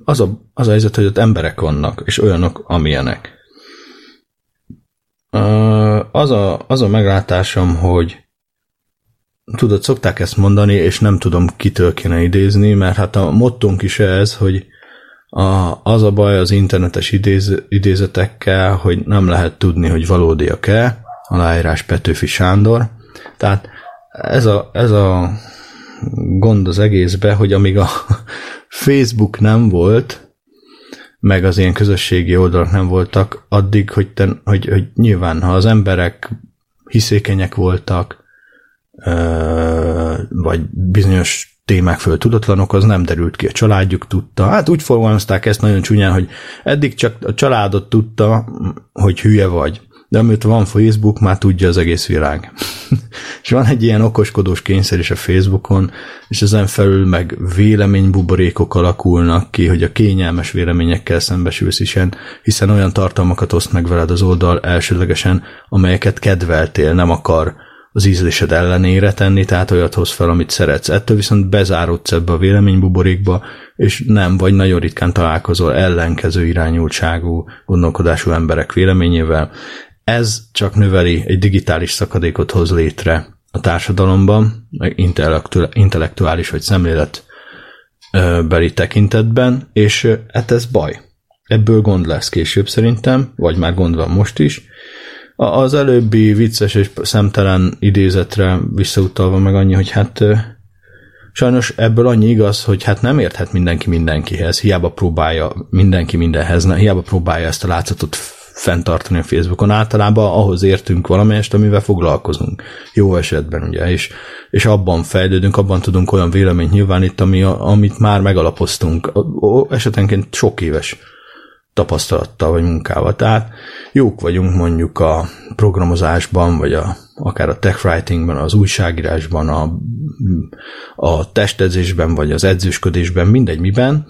az a, az a helyzet, hogy ott emberek vannak, és olyanok, amilyenek. Az a, az a meglátásom, hogy tudod, szokták ezt mondani, és nem tudom, kitől kéne idézni, mert hát a mottunk is ez, hogy a, az a baj az internetes idéz, idézetekkel, hogy nem lehet tudni, hogy valódiak-e, aláírás Petőfi Sándor. Tehát ez a, ez a gond az egészbe, hogy amíg a Facebook nem volt, meg az ilyen közösségi oldalak nem voltak, addig, hogy, te, hogy, hogy nyilván, ha az emberek hiszékenyek voltak, vagy bizonyos témák föl tudatlanok, az nem derült ki. A családjuk tudta. Hát úgy fogalmazták ezt nagyon csúnyán, hogy eddig csak a családot tudta, hogy hülye vagy de amit van Facebook, már tudja az egész világ. és van egy ilyen okoskodós kényszer is a Facebookon, és ezen felül meg véleménybuborékok alakulnak ki, hogy a kényelmes véleményekkel szembesülsz is, hiszen olyan tartalmakat oszt meg veled az oldal elsődlegesen, amelyeket kedveltél, nem akar az ízlésed ellenére tenni, tehát olyat hoz fel, amit szeretsz. Ettől viszont bezárodsz ebbe a véleménybuborékba, és nem, vagy nagyon ritkán találkozol ellenkező irányultságú gondolkodású emberek véleményével. Ez csak növeli, egy digitális szakadékot hoz létre a társadalomban, intellektuális vagy szemlélet beli tekintetben, és hát ez baj. Ebből gond lesz később szerintem, vagy már gond van most is. Az előbbi vicces és szemtelen idézetre visszautalva meg annyi, hogy hát sajnos ebből annyi igaz, hogy hát nem érthet mindenki mindenkihez, hiába próbálja mindenki mindenhez, hiába próbálja ezt a látszatot fenntartani a Facebookon. Általában ahhoz értünk valamelyest, amivel foglalkozunk. Jó esetben, ugye, és, és abban fejlődünk, abban tudunk olyan véleményt nyilvánítani, amit már megalapoztunk. Esetenként sok éves tapasztalattal vagy munkával. Tehát jók vagyunk mondjuk a programozásban, vagy a, akár a tech writingban, az újságírásban, a, a testedzésben, vagy az edzősködésben, mindegy miben,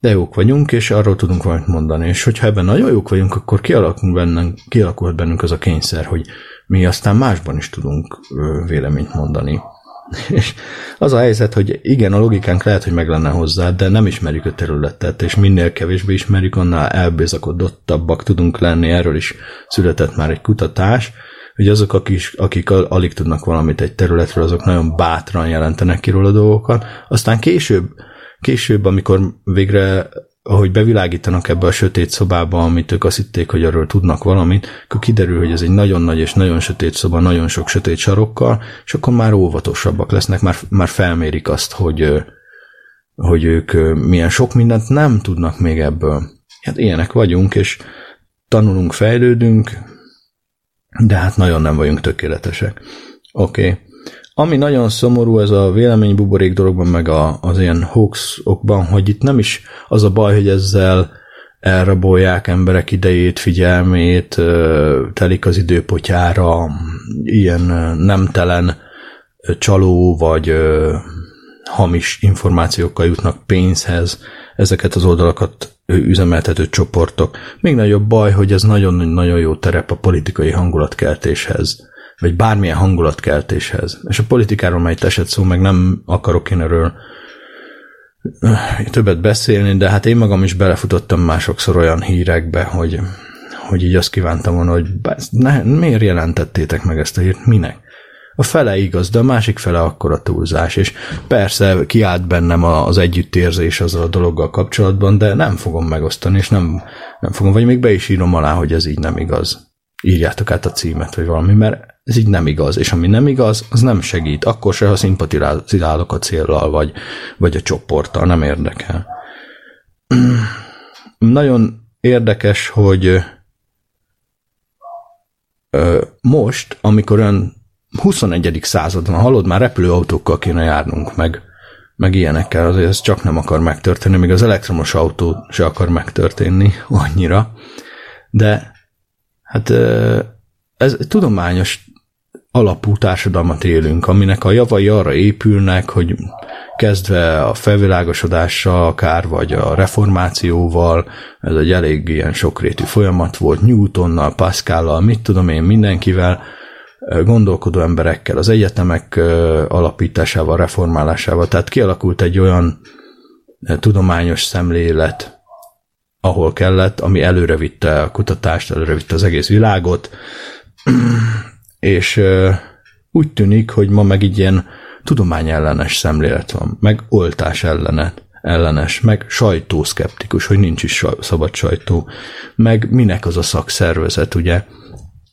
de jók vagyunk, és arról tudunk valamit mondani. És hogyha ebben nagyon jók vagyunk, akkor kialakul bennünk, kialakult bennünk az a kényszer, hogy mi aztán másban is tudunk véleményt mondani. És az a helyzet, hogy igen, a logikánk lehet, hogy meg lenne hozzá, de nem ismerjük a területet, és minél kevésbé ismerjük, annál elbézakodottabbak tudunk lenni. Erről is született már egy kutatás, hogy azok, akik, akik alig tudnak valamit egy területről, azok nagyon bátran jelentenek ki róla dolgokat. Aztán később Később, amikor végre ahogy bevilágítanak ebbe a sötét szobába, amit ők azt hitték, hogy arról tudnak valamit, akkor kiderül, hogy ez egy nagyon nagy és nagyon sötét szoba, nagyon sok sötét sarokkal, és akkor már óvatosabbak lesznek, már, már felmérik azt, hogy, hogy ők milyen sok mindent nem tudnak még ebből. Hát ilyenek vagyunk, és tanulunk, fejlődünk, de hát nagyon nem vagyunk tökéletesek. Oké. Okay. Ami nagyon szomorú ez a véleménybuborék dologban, meg a, az ilyen hoaxokban, hogy itt nem is az a baj, hogy ezzel elrabolják emberek idejét, figyelmét, telik az időpotyára, ilyen nemtelen csaló vagy hamis információkkal jutnak pénzhez, ezeket az oldalakat üzemeltető csoportok. Még nagyobb baj, hogy ez nagyon-nagyon jó terep a politikai hangulatkeltéshez vagy bármilyen hangulatkeltéshez. És a politikáról már itt esett szó, meg nem akarok én erről többet beszélni, de hát én magam is belefutottam másokszor olyan hírekbe, hogy, hogy így azt kívántam volna, hogy ne, miért jelentettétek meg ezt a hírt, minek? A fele igaz, de a másik fele akkor a túlzás, és persze kiállt bennem az együttérzés azzal a dologgal kapcsolatban, de nem fogom megosztani, és nem, nem fogom, vagy még be is írom alá, hogy ez így nem igaz. Írjátok át a címet, vagy valami, mert ez így nem igaz, és ami nem igaz, az nem segít, akkor se, ha szimpatizálok a céllal, vagy, vagy a csoporttal, nem érdekel. Nagyon érdekes, hogy most, amikor olyan 21. században, hallod, már repülőautókkal kéne járnunk, meg, meg ilyenekkel azért ez csak nem akar megtörténni, még az elektromos autó se akar megtörténni annyira, de hát ez tudományos alapú társadalmat élünk, aminek a javai arra épülnek, hogy kezdve a felvilágosodással akár, vagy a reformációval, ez egy elég ilyen sokrétű folyamat volt, Newtonnal, Pascallal, mit tudom én, mindenkivel, gondolkodó emberekkel, az egyetemek alapításával, reformálásával. Tehát kialakult egy olyan tudományos szemlélet, ahol kellett, ami előrevitte a kutatást, előrevitte az egész világot, és úgy tűnik, hogy ma meg így ilyen tudományellenes szemlélet van, meg oltás ellenet, ellenes, meg sajtószkeptikus, hogy nincs is szabad sajtó, meg minek az a szakszervezet, ugye,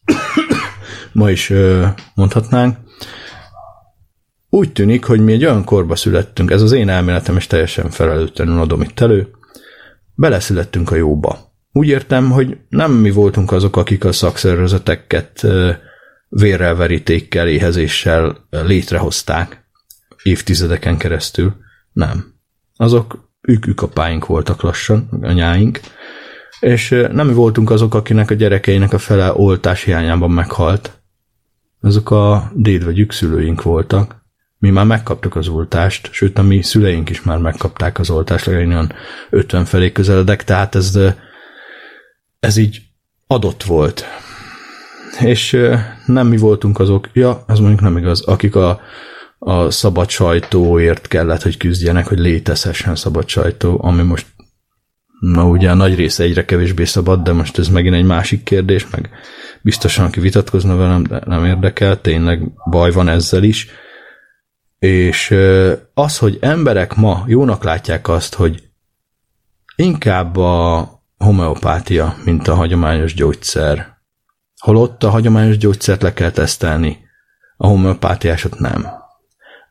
ma is mondhatnánk. Úgy tűnik, hogy mi egy olyan korba születtünk, ez az én elméletem, és teljesen felelőtlenül adom itt elő, beleszülettünk a jóba. Úgy értem, hogy nem mi voltunk azok, akik a szakszervezeteket vérrel, verítékkel, éhezéssel létrehozták évtizedeken keresztül. Nem. Azok ők apáink voltak lassan, anyáink, és nem mi voltunk azok, akinek a gyerekeinek a fele oltás hiányában meghalt, azok a déd vagy szülőink voltak. Mi már megkaptuk az oltást, sőt a mi szüleink is már megkapták az oltást, legalább olyan 50 felé közeledek, tehát ez, ez így adott volt. És nem mi voltunk azok, ja, az mondjuk nem igaz, akik a, a szabad sajtóért kellett, hogy küzdjenek, hogy létezhessen szabad sajtó, ami most na ugye a nagy része egyre kevésbé szabad, de most ez megint egy másik kérdés, meg biztosan, aki vitatkozna velem, de nem érdekel, tényleg baj van ezzel is. És az, hogy emberek ma jónak látják azt, hogy inkább a homeopátia, mint a hagyományos gyógyszer. Holott a hagyományos gyógyszert le kell tesztelni, a homeopátiásot nem.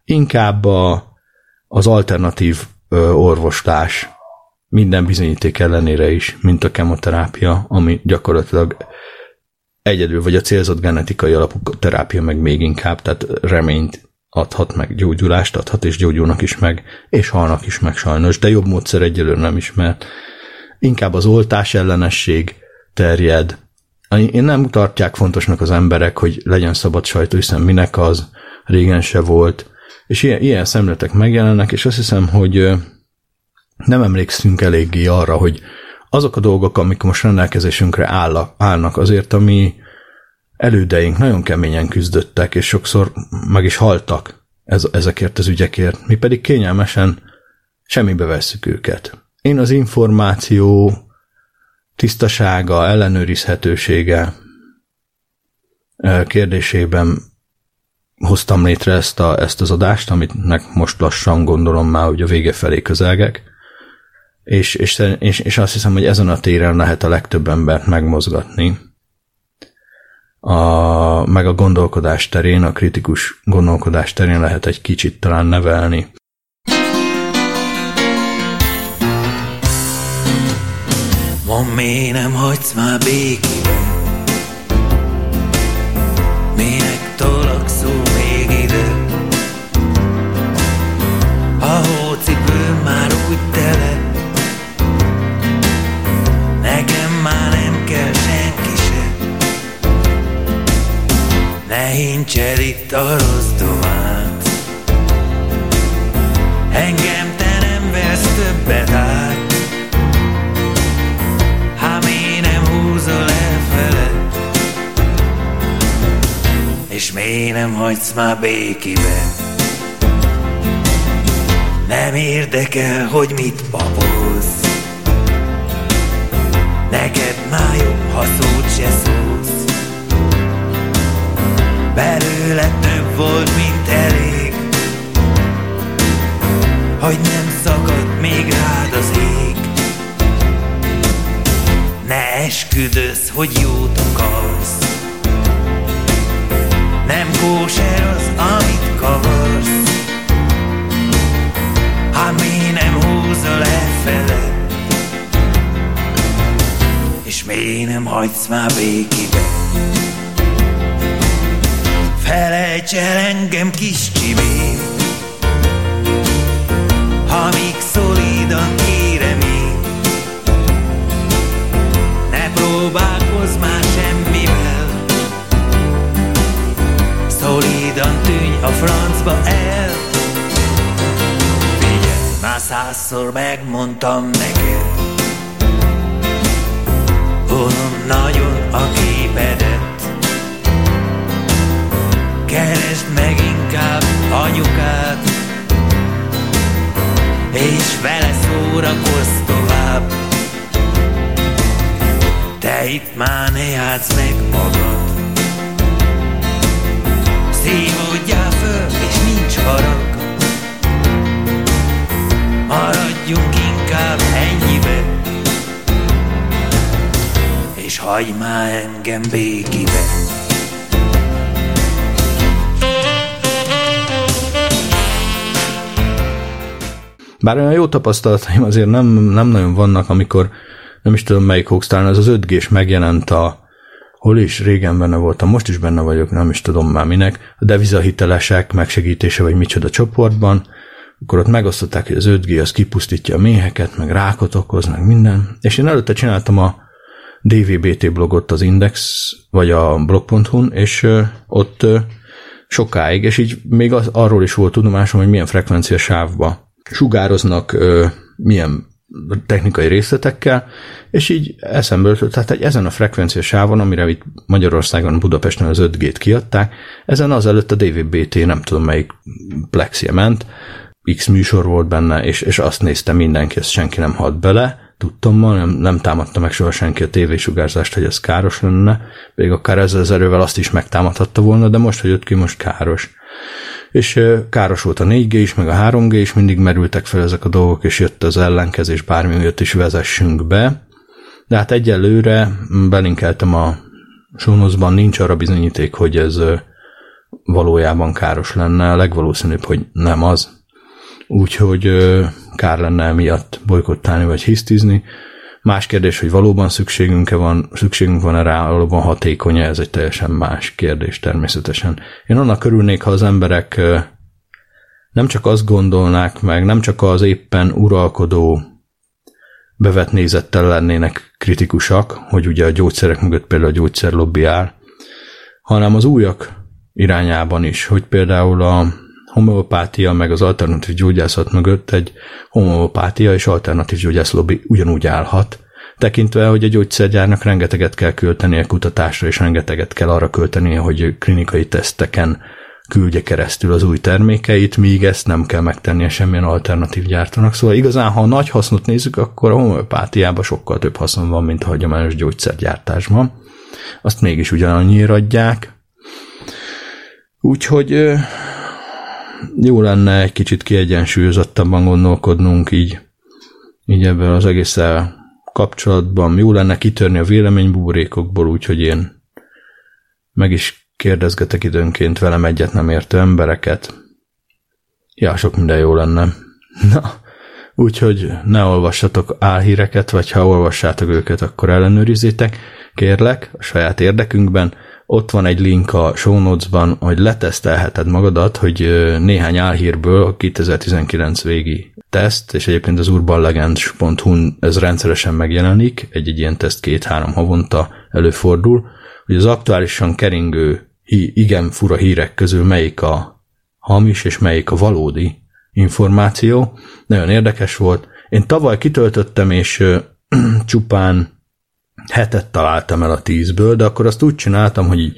Inkább a, az alternatív ö, orvoslás minden bizonyíték ellenére is, mint a kemoterápia, ami gyakorlatilag egyedül, vagy a célzott genetikai alapú terápia meg még inkább, tehát reményt adhat meg, gyógyulást adhat, és gyógyulnak is meg, és halnak is meg sajnos, de jobb módszer egyelőre nem ismert. Inkább az oltás ellenesség terjed. Én nem tartják fontosnak az emberek, hogy legyen szabad sajtó, hiszen minek az, régen se volt, és ilyen, ilyen szemletek megjelennek, és azt hiszem, hogy nem emlékszünk eléggé arra, hogy azok a dolgok, amik most rendelkezésünkre állnak, állnak azért, ami elődeink nagyon keményen küzdöttek, és sokszor meg is haltak ez, ezekért az ügyekért, mi pedig kényelmesen semmibe vesszük őket. Én az információ tisztasága, ellenőrizhetősége kérdésében hoztam létre ezt, a, ezt az adást, amit most lassan gondolom már, hogy a vége felé közelgek és, és, és, és azt hiszem, hogy ezen a téren lehet a legtöbb embert megmozgatni. A, meg a gondolkodás terén, a kritikus gondolkodás terén lehet egy kicsit talán nevelni. Ma miért nem hagysz már békében? Hincsed itt a rossz domát Engem te nem vesz többet át. Ha mi nem húzol fele És mi nem hagysz már békibe? Nem érdekel, hogy mit papolsz Neked már jobb, ha szót se szólsz Belőle több volt, mint elég. Hogy nem szakadt még rád az ég. Ne esküdöz, hogy jót akarsz. Nem kóser az, amit kavarsz. Ha mi nem húzol fele És mi nem hagysz már békibe Felejts el engem kis csibém ha még szolidan kérem én. Ne próbálkozz már semmivel, szolidan tűnj a francba el. Figyelj, már százszor megmondtam neked, Unom Keresd meg inkább anyukát És vele szórakozz tovább. Te itt már ne játsz meg magad. Szívódjál föl, és nincs harag. Maradjunk inkább ennyibe És hagyj már engem békibe Bár olyan jó tapasztalataim azért nem, nem nagyon vannak, amikor nem is tudom melyik talán ez az 5 g megjelent a hol is? Régen benne voltam, most is benne vagyok, nem is tudom már minek, a devizahitelesek megsegítése vagy micsoda csoportban, akkor ott megosztották, hogy az 5G az kipusztítja a méheket, meg rákot okoz, meg minden. És én előtte csináltam a DVBT blogot az Index, vagy a blog.hu-n, és ott sokáig, és így még az, arról is volt tudomásom, hogy milyen frekvencia sávba sugároznak, milyen technikai részletekkel, és így eszembe jutott, tehát egy, ezen a frekvencia sávon, amire itt Magyarországon, Budapesten az 5G-t kiadták, ezen azelőtt a DVB-T, nem tudom melyik plexie ment, X műsor volt benne, és, és azt nézte mindenki, ezt senki nem halt bele, tudtam ma, nem, nem támadta meg soha senki a tévésugárzást, hogy ez káros lenne, még akár ezzel az erővel azt is megtámadhatta volna, de most, hogy jött ki, most káros és káros volt a 4G is, meg a 3G is, mindig merültek fel ezek a dolgok, és jött az ellenkezés, bármi miatt is vezessünk be. De hát egyelőre belinkeltem a sónoszban, nincs arra bizonyíték, hogy ez valójában káros lenne, a legvalószínűbb, hogy nem az. Úgyhogy kár lenne emiatt bolykottálni vagy hisztizni. Más kérdés, hogy valóban szükségünk-e van, szükségünk van-e rá, valóban hatékony ez egy teljesen más kérdés természetesen. Én annak örülnék, ha az emberek nem csak azt gondolnák meg, nem csak az éppen uralkodó bevet nézettel lennének kritikusak, hogy ugye a gyógyszerek mögött például a gyógyszerlobbi áll, hanem az újak irányában is, hogy például a homeopátia meg az alternatív gyógyászat mögött egy homeopátia és alternatív gyógyász lobby ugyanúgy állhat, tekintve, hogy a gyógyszergyárnak rengeteget kell költenie kutatásra, és rengeteget kell arra költenie, hogy klinikai teszteken küldje keresztül az új termékeit, míg ezt nem kell megtennie semmilyen alternatív gyártónak. Szóval igazán, ha a nagy hasznot nézzük, akkor a homeopátiában sokkal több haszon van, mint a hagyományos gyógyszergyártásban. Azt mégis ugyanannyira adják. Úgyhogy jó lenne egy kicsit kiegyensúlyozottabban gondolkodnunk így, így ebben az egésszel kapcsolatban. Jó lenne kitörni a véleménybuborékokból, úgyhogy én meg is kérdezgetek időnként velem egyet nem értő embereket. Ja, sok minden jó lenne. Na, úgyhogy ne olvassatok álhíreket, vagy ha olvassátok őket, akkor ellenőrizzétek, kérlek, a saját érdekünkben, ott van egy link a show notes-ban, hogy letesztelheted magadat, hogy néhány álhírből a 2019 végi teszt, és egyébként az urbanlegends.hu ez rendszeresen megjelenik, egy-egy ilyen teszt két-három havonta előfordul, hogy az aktuálisan keringő igen fura hírek közül melyik a hamis és melyik a valódi információ. Nagyon érdekes volt. Én tavaly kitöltöttem, és csupán hetet találtam el a tízből, de akkor azt úgy csináltam, hogy így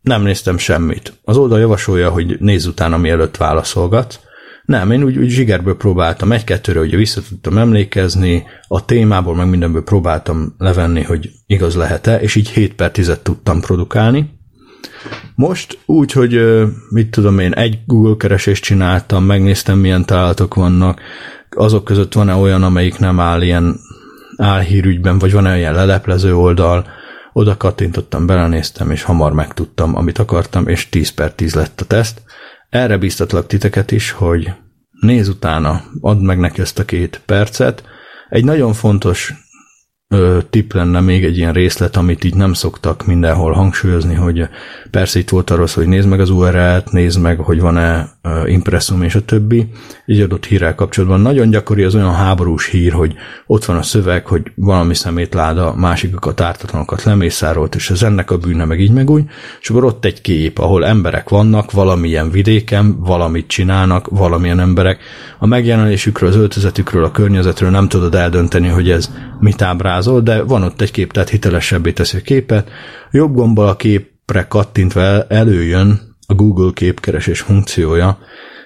nem néztem semmit. Az oldal javasolja, hogy nézz utána, mielőtt válaszolgat. Nem, én úgy, úgy zsigerből próbáltam egy-kettőre, hogy vissza tudtam emlékezni, a témából meg mindenből próbáltam levenni, hogy igaz lehet-e, és így 7 per 10 tudtam produkálni. Most úgy, hogy mit tudom én, egy Google keresést csináltam, megnéztem, milyen találatok vannak, azok között van-e olyan, amelyik nem áll ilyen álhírügyben, vagy van-e olyan leleplező oldal, oda kattintottam, belenéztem, és hamar megtudtam, amit akartam, és 10 per 10 lett a teszt. Erre biztatlak titeket is, hogy nézz utána, add meg neki ezt a két percet. Egy nagyon fontos ö, tip lenne még egy ilyen részlet, amit így nem szoktak mindenhol hangsúlyozni, hogy persze itt volt arról hogy nézd meg az URL-t, nézd meg, hogy van-e impresszum és a többi. Egy adott hírrel kapcsolatban nagyon gyakori az olyan háborús hír, hogy ott van a szöveg, hogy valami szemétláda másikokat, ártatlanokat lemészárolt, és ez ennek a bűne, meg így meg úgy, és akkor ott egy kép, ahol emberek vannak, valamilyen vidéken, valamit csinálnak, valamilyen emberek. A megjelenésükről, az öltözetükről, a környezetről nem tudod eldönteni, hogy ez mit ábrázol, de van ott egy kép, tehát hitelesebbé teszi a képet. Jobb gombbal a képre kattintva előjön a Google képkeresés funkciója,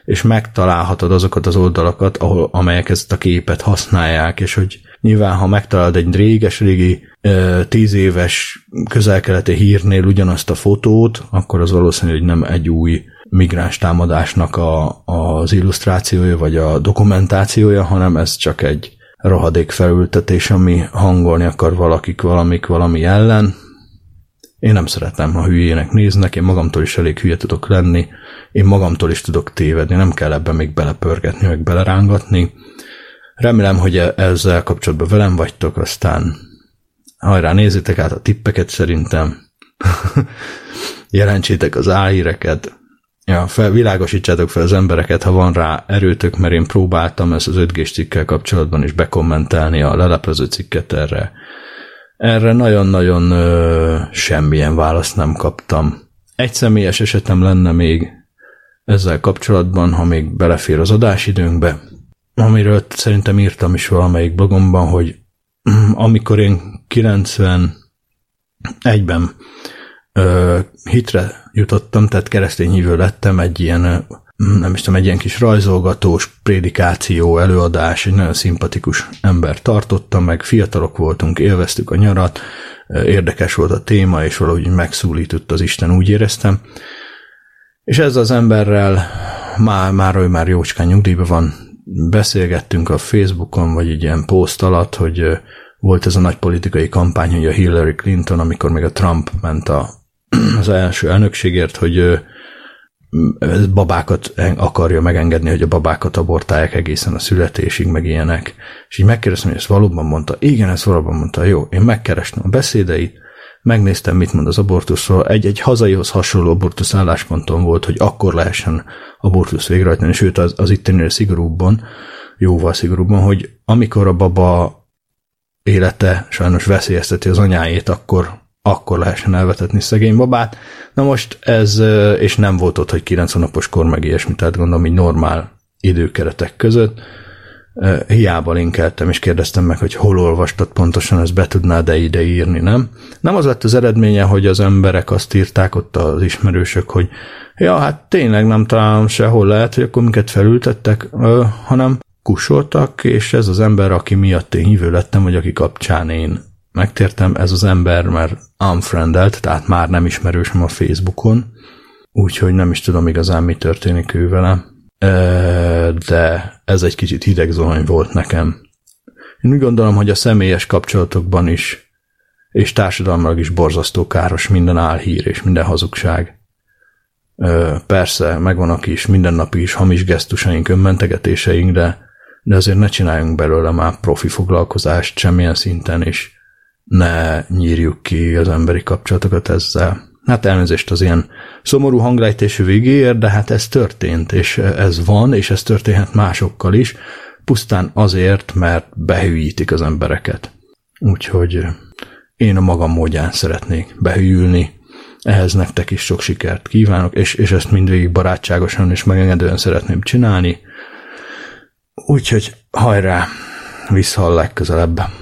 és megtalálhatod azokat az oldalakat, ahol, amelyek ezt a képet használják, és hogy nyilván, ha megtalálod egy réges-régi tíz éves közelkeleti hírnél ugyanazt a fotót, akkor az valószínű, hogy nem egy új migráns támadásnak a, az illusztrációja, vagy a dokumentációja, hanem ez csak egy rohadék felültetés, ami hangolni akar valakik valamik valami ellen. Én nem szeretem, ha hülyének néznek, én magamtól is elég hülye tudok lenni, én magamtól is tudok tévedni, nem kell ebben még belepörgetni, meg belerángatni. Remélem, hogy e- ezzel kapcsolatban velem vagytok, aztán hajrá, nézzétek át a tippeket szerintem. Jelentsétek az álhíreket, Ja, fel, világosítsátok fel az embereket, ha van rá erőtök, mert én próbáltam ezt az 5 cikkel kapcsolatban is bekommentelni a leleplező cikket erre. Erre nagyon-nagyon ö, semmilyen választ nem kaptam. Egy személyes esetem lenne még ezzel kapcsolatban, ha még belefér az adásidőnkbe, amiről szerintem írtam is valamelyik blogomban, hogy amikor én 91-ben ö, hitre jutottam, tehát keresztény hívő lettem, egy ilyen, nem is tudom, egy ilyen kis rajzolgatós prédikáció, előadás, egy nagyon szimpatikus ember tartotta, meg fiatalok voltunk, élveztük a nyarat, érdekes volt a téma, és valahogy megszólított az Isten, úgy éreztem. És ez az emberrel már, már ő már jócskán nyugdíjban van, beszélgettünk a Facebookon, vagy egy ilyen poszt alatt, hogy volt ez a nagy politikai kampány, hogy a Hillary Clinton, amikor még a Trump ment a az első elnökségért, hogy babákat akarja megengedni, hogy a babákat abortálják egészen a születésig, meg ilyenek. És így megkérdeztem, hogy ezt valóban mondta. Igen, ezt valóban mondta. Jó, én megkerestem a beszédeit, megnéztem, mit mond az abortuszról. Egy-egy hazaihoz hasonló abortusz állásponton volt, hogy akkor lehessen abortusz végrehajtani, sőt az, az itteni szigorúbban, jóval szigorúbban, hogy amikor a baba élete sajnos veszélyezteti az anyáét, akkor akkor lehessen elvetetni szegény babát. Na most ez, és nem volt ott, hogy 90 napos kor meg ilyesmi, tehát gondolom, hogy normál időkeretek között. Hiába linkeltem, és kérdeztem meg, hogy hol olvastad pontosan, ezt be tudnád de ide írni, nem? Nem az lett az eredménye, hogy az emberek azt írták ott az ismerősök, hogy ja, hát tényleg nem találom sehol lehet, hogy akkor minket felültettek, hanem kusoltak, és ez az ember, aki miatt én hívő lettem, vagy aki kapcsán én megtértem, ez az ember már unfriendelt, tehát már nem ismerősöm a Facebookon, úgyhogy nem is tudom igazán, mi történik ő vele, de ez egy kicsit hideg zuhany volt nekem. Én úgy gondolom, hogy a személyes kapcsolatokban is, és társadalmilag is borzasztó káros minden álhír és minden hazugság. Persze, megvannak is mindennapi is hamis gesztusaink, önmentegetéseink, de, de azért ne csináljunk belőle már profi foglalkozást semmilyen szinten, és ne nyírjuk ki az emberi kapcsolatokat ezzel. Hát elnézést az ilyen szomorú hanglejtésű végéért, de hát ez történt, és ez van, és ez történhet másokkal is, pusztán azért, mert behűítik az embereket. Úgyhogy én a magam módján szeretnék behűlni, ehhez nektek is sok sikert kívánok, és, és ezt mindvégig barátságosan és megengedően szeretném csinálni. Úgyhogy hajrá, visszahall legközelebb.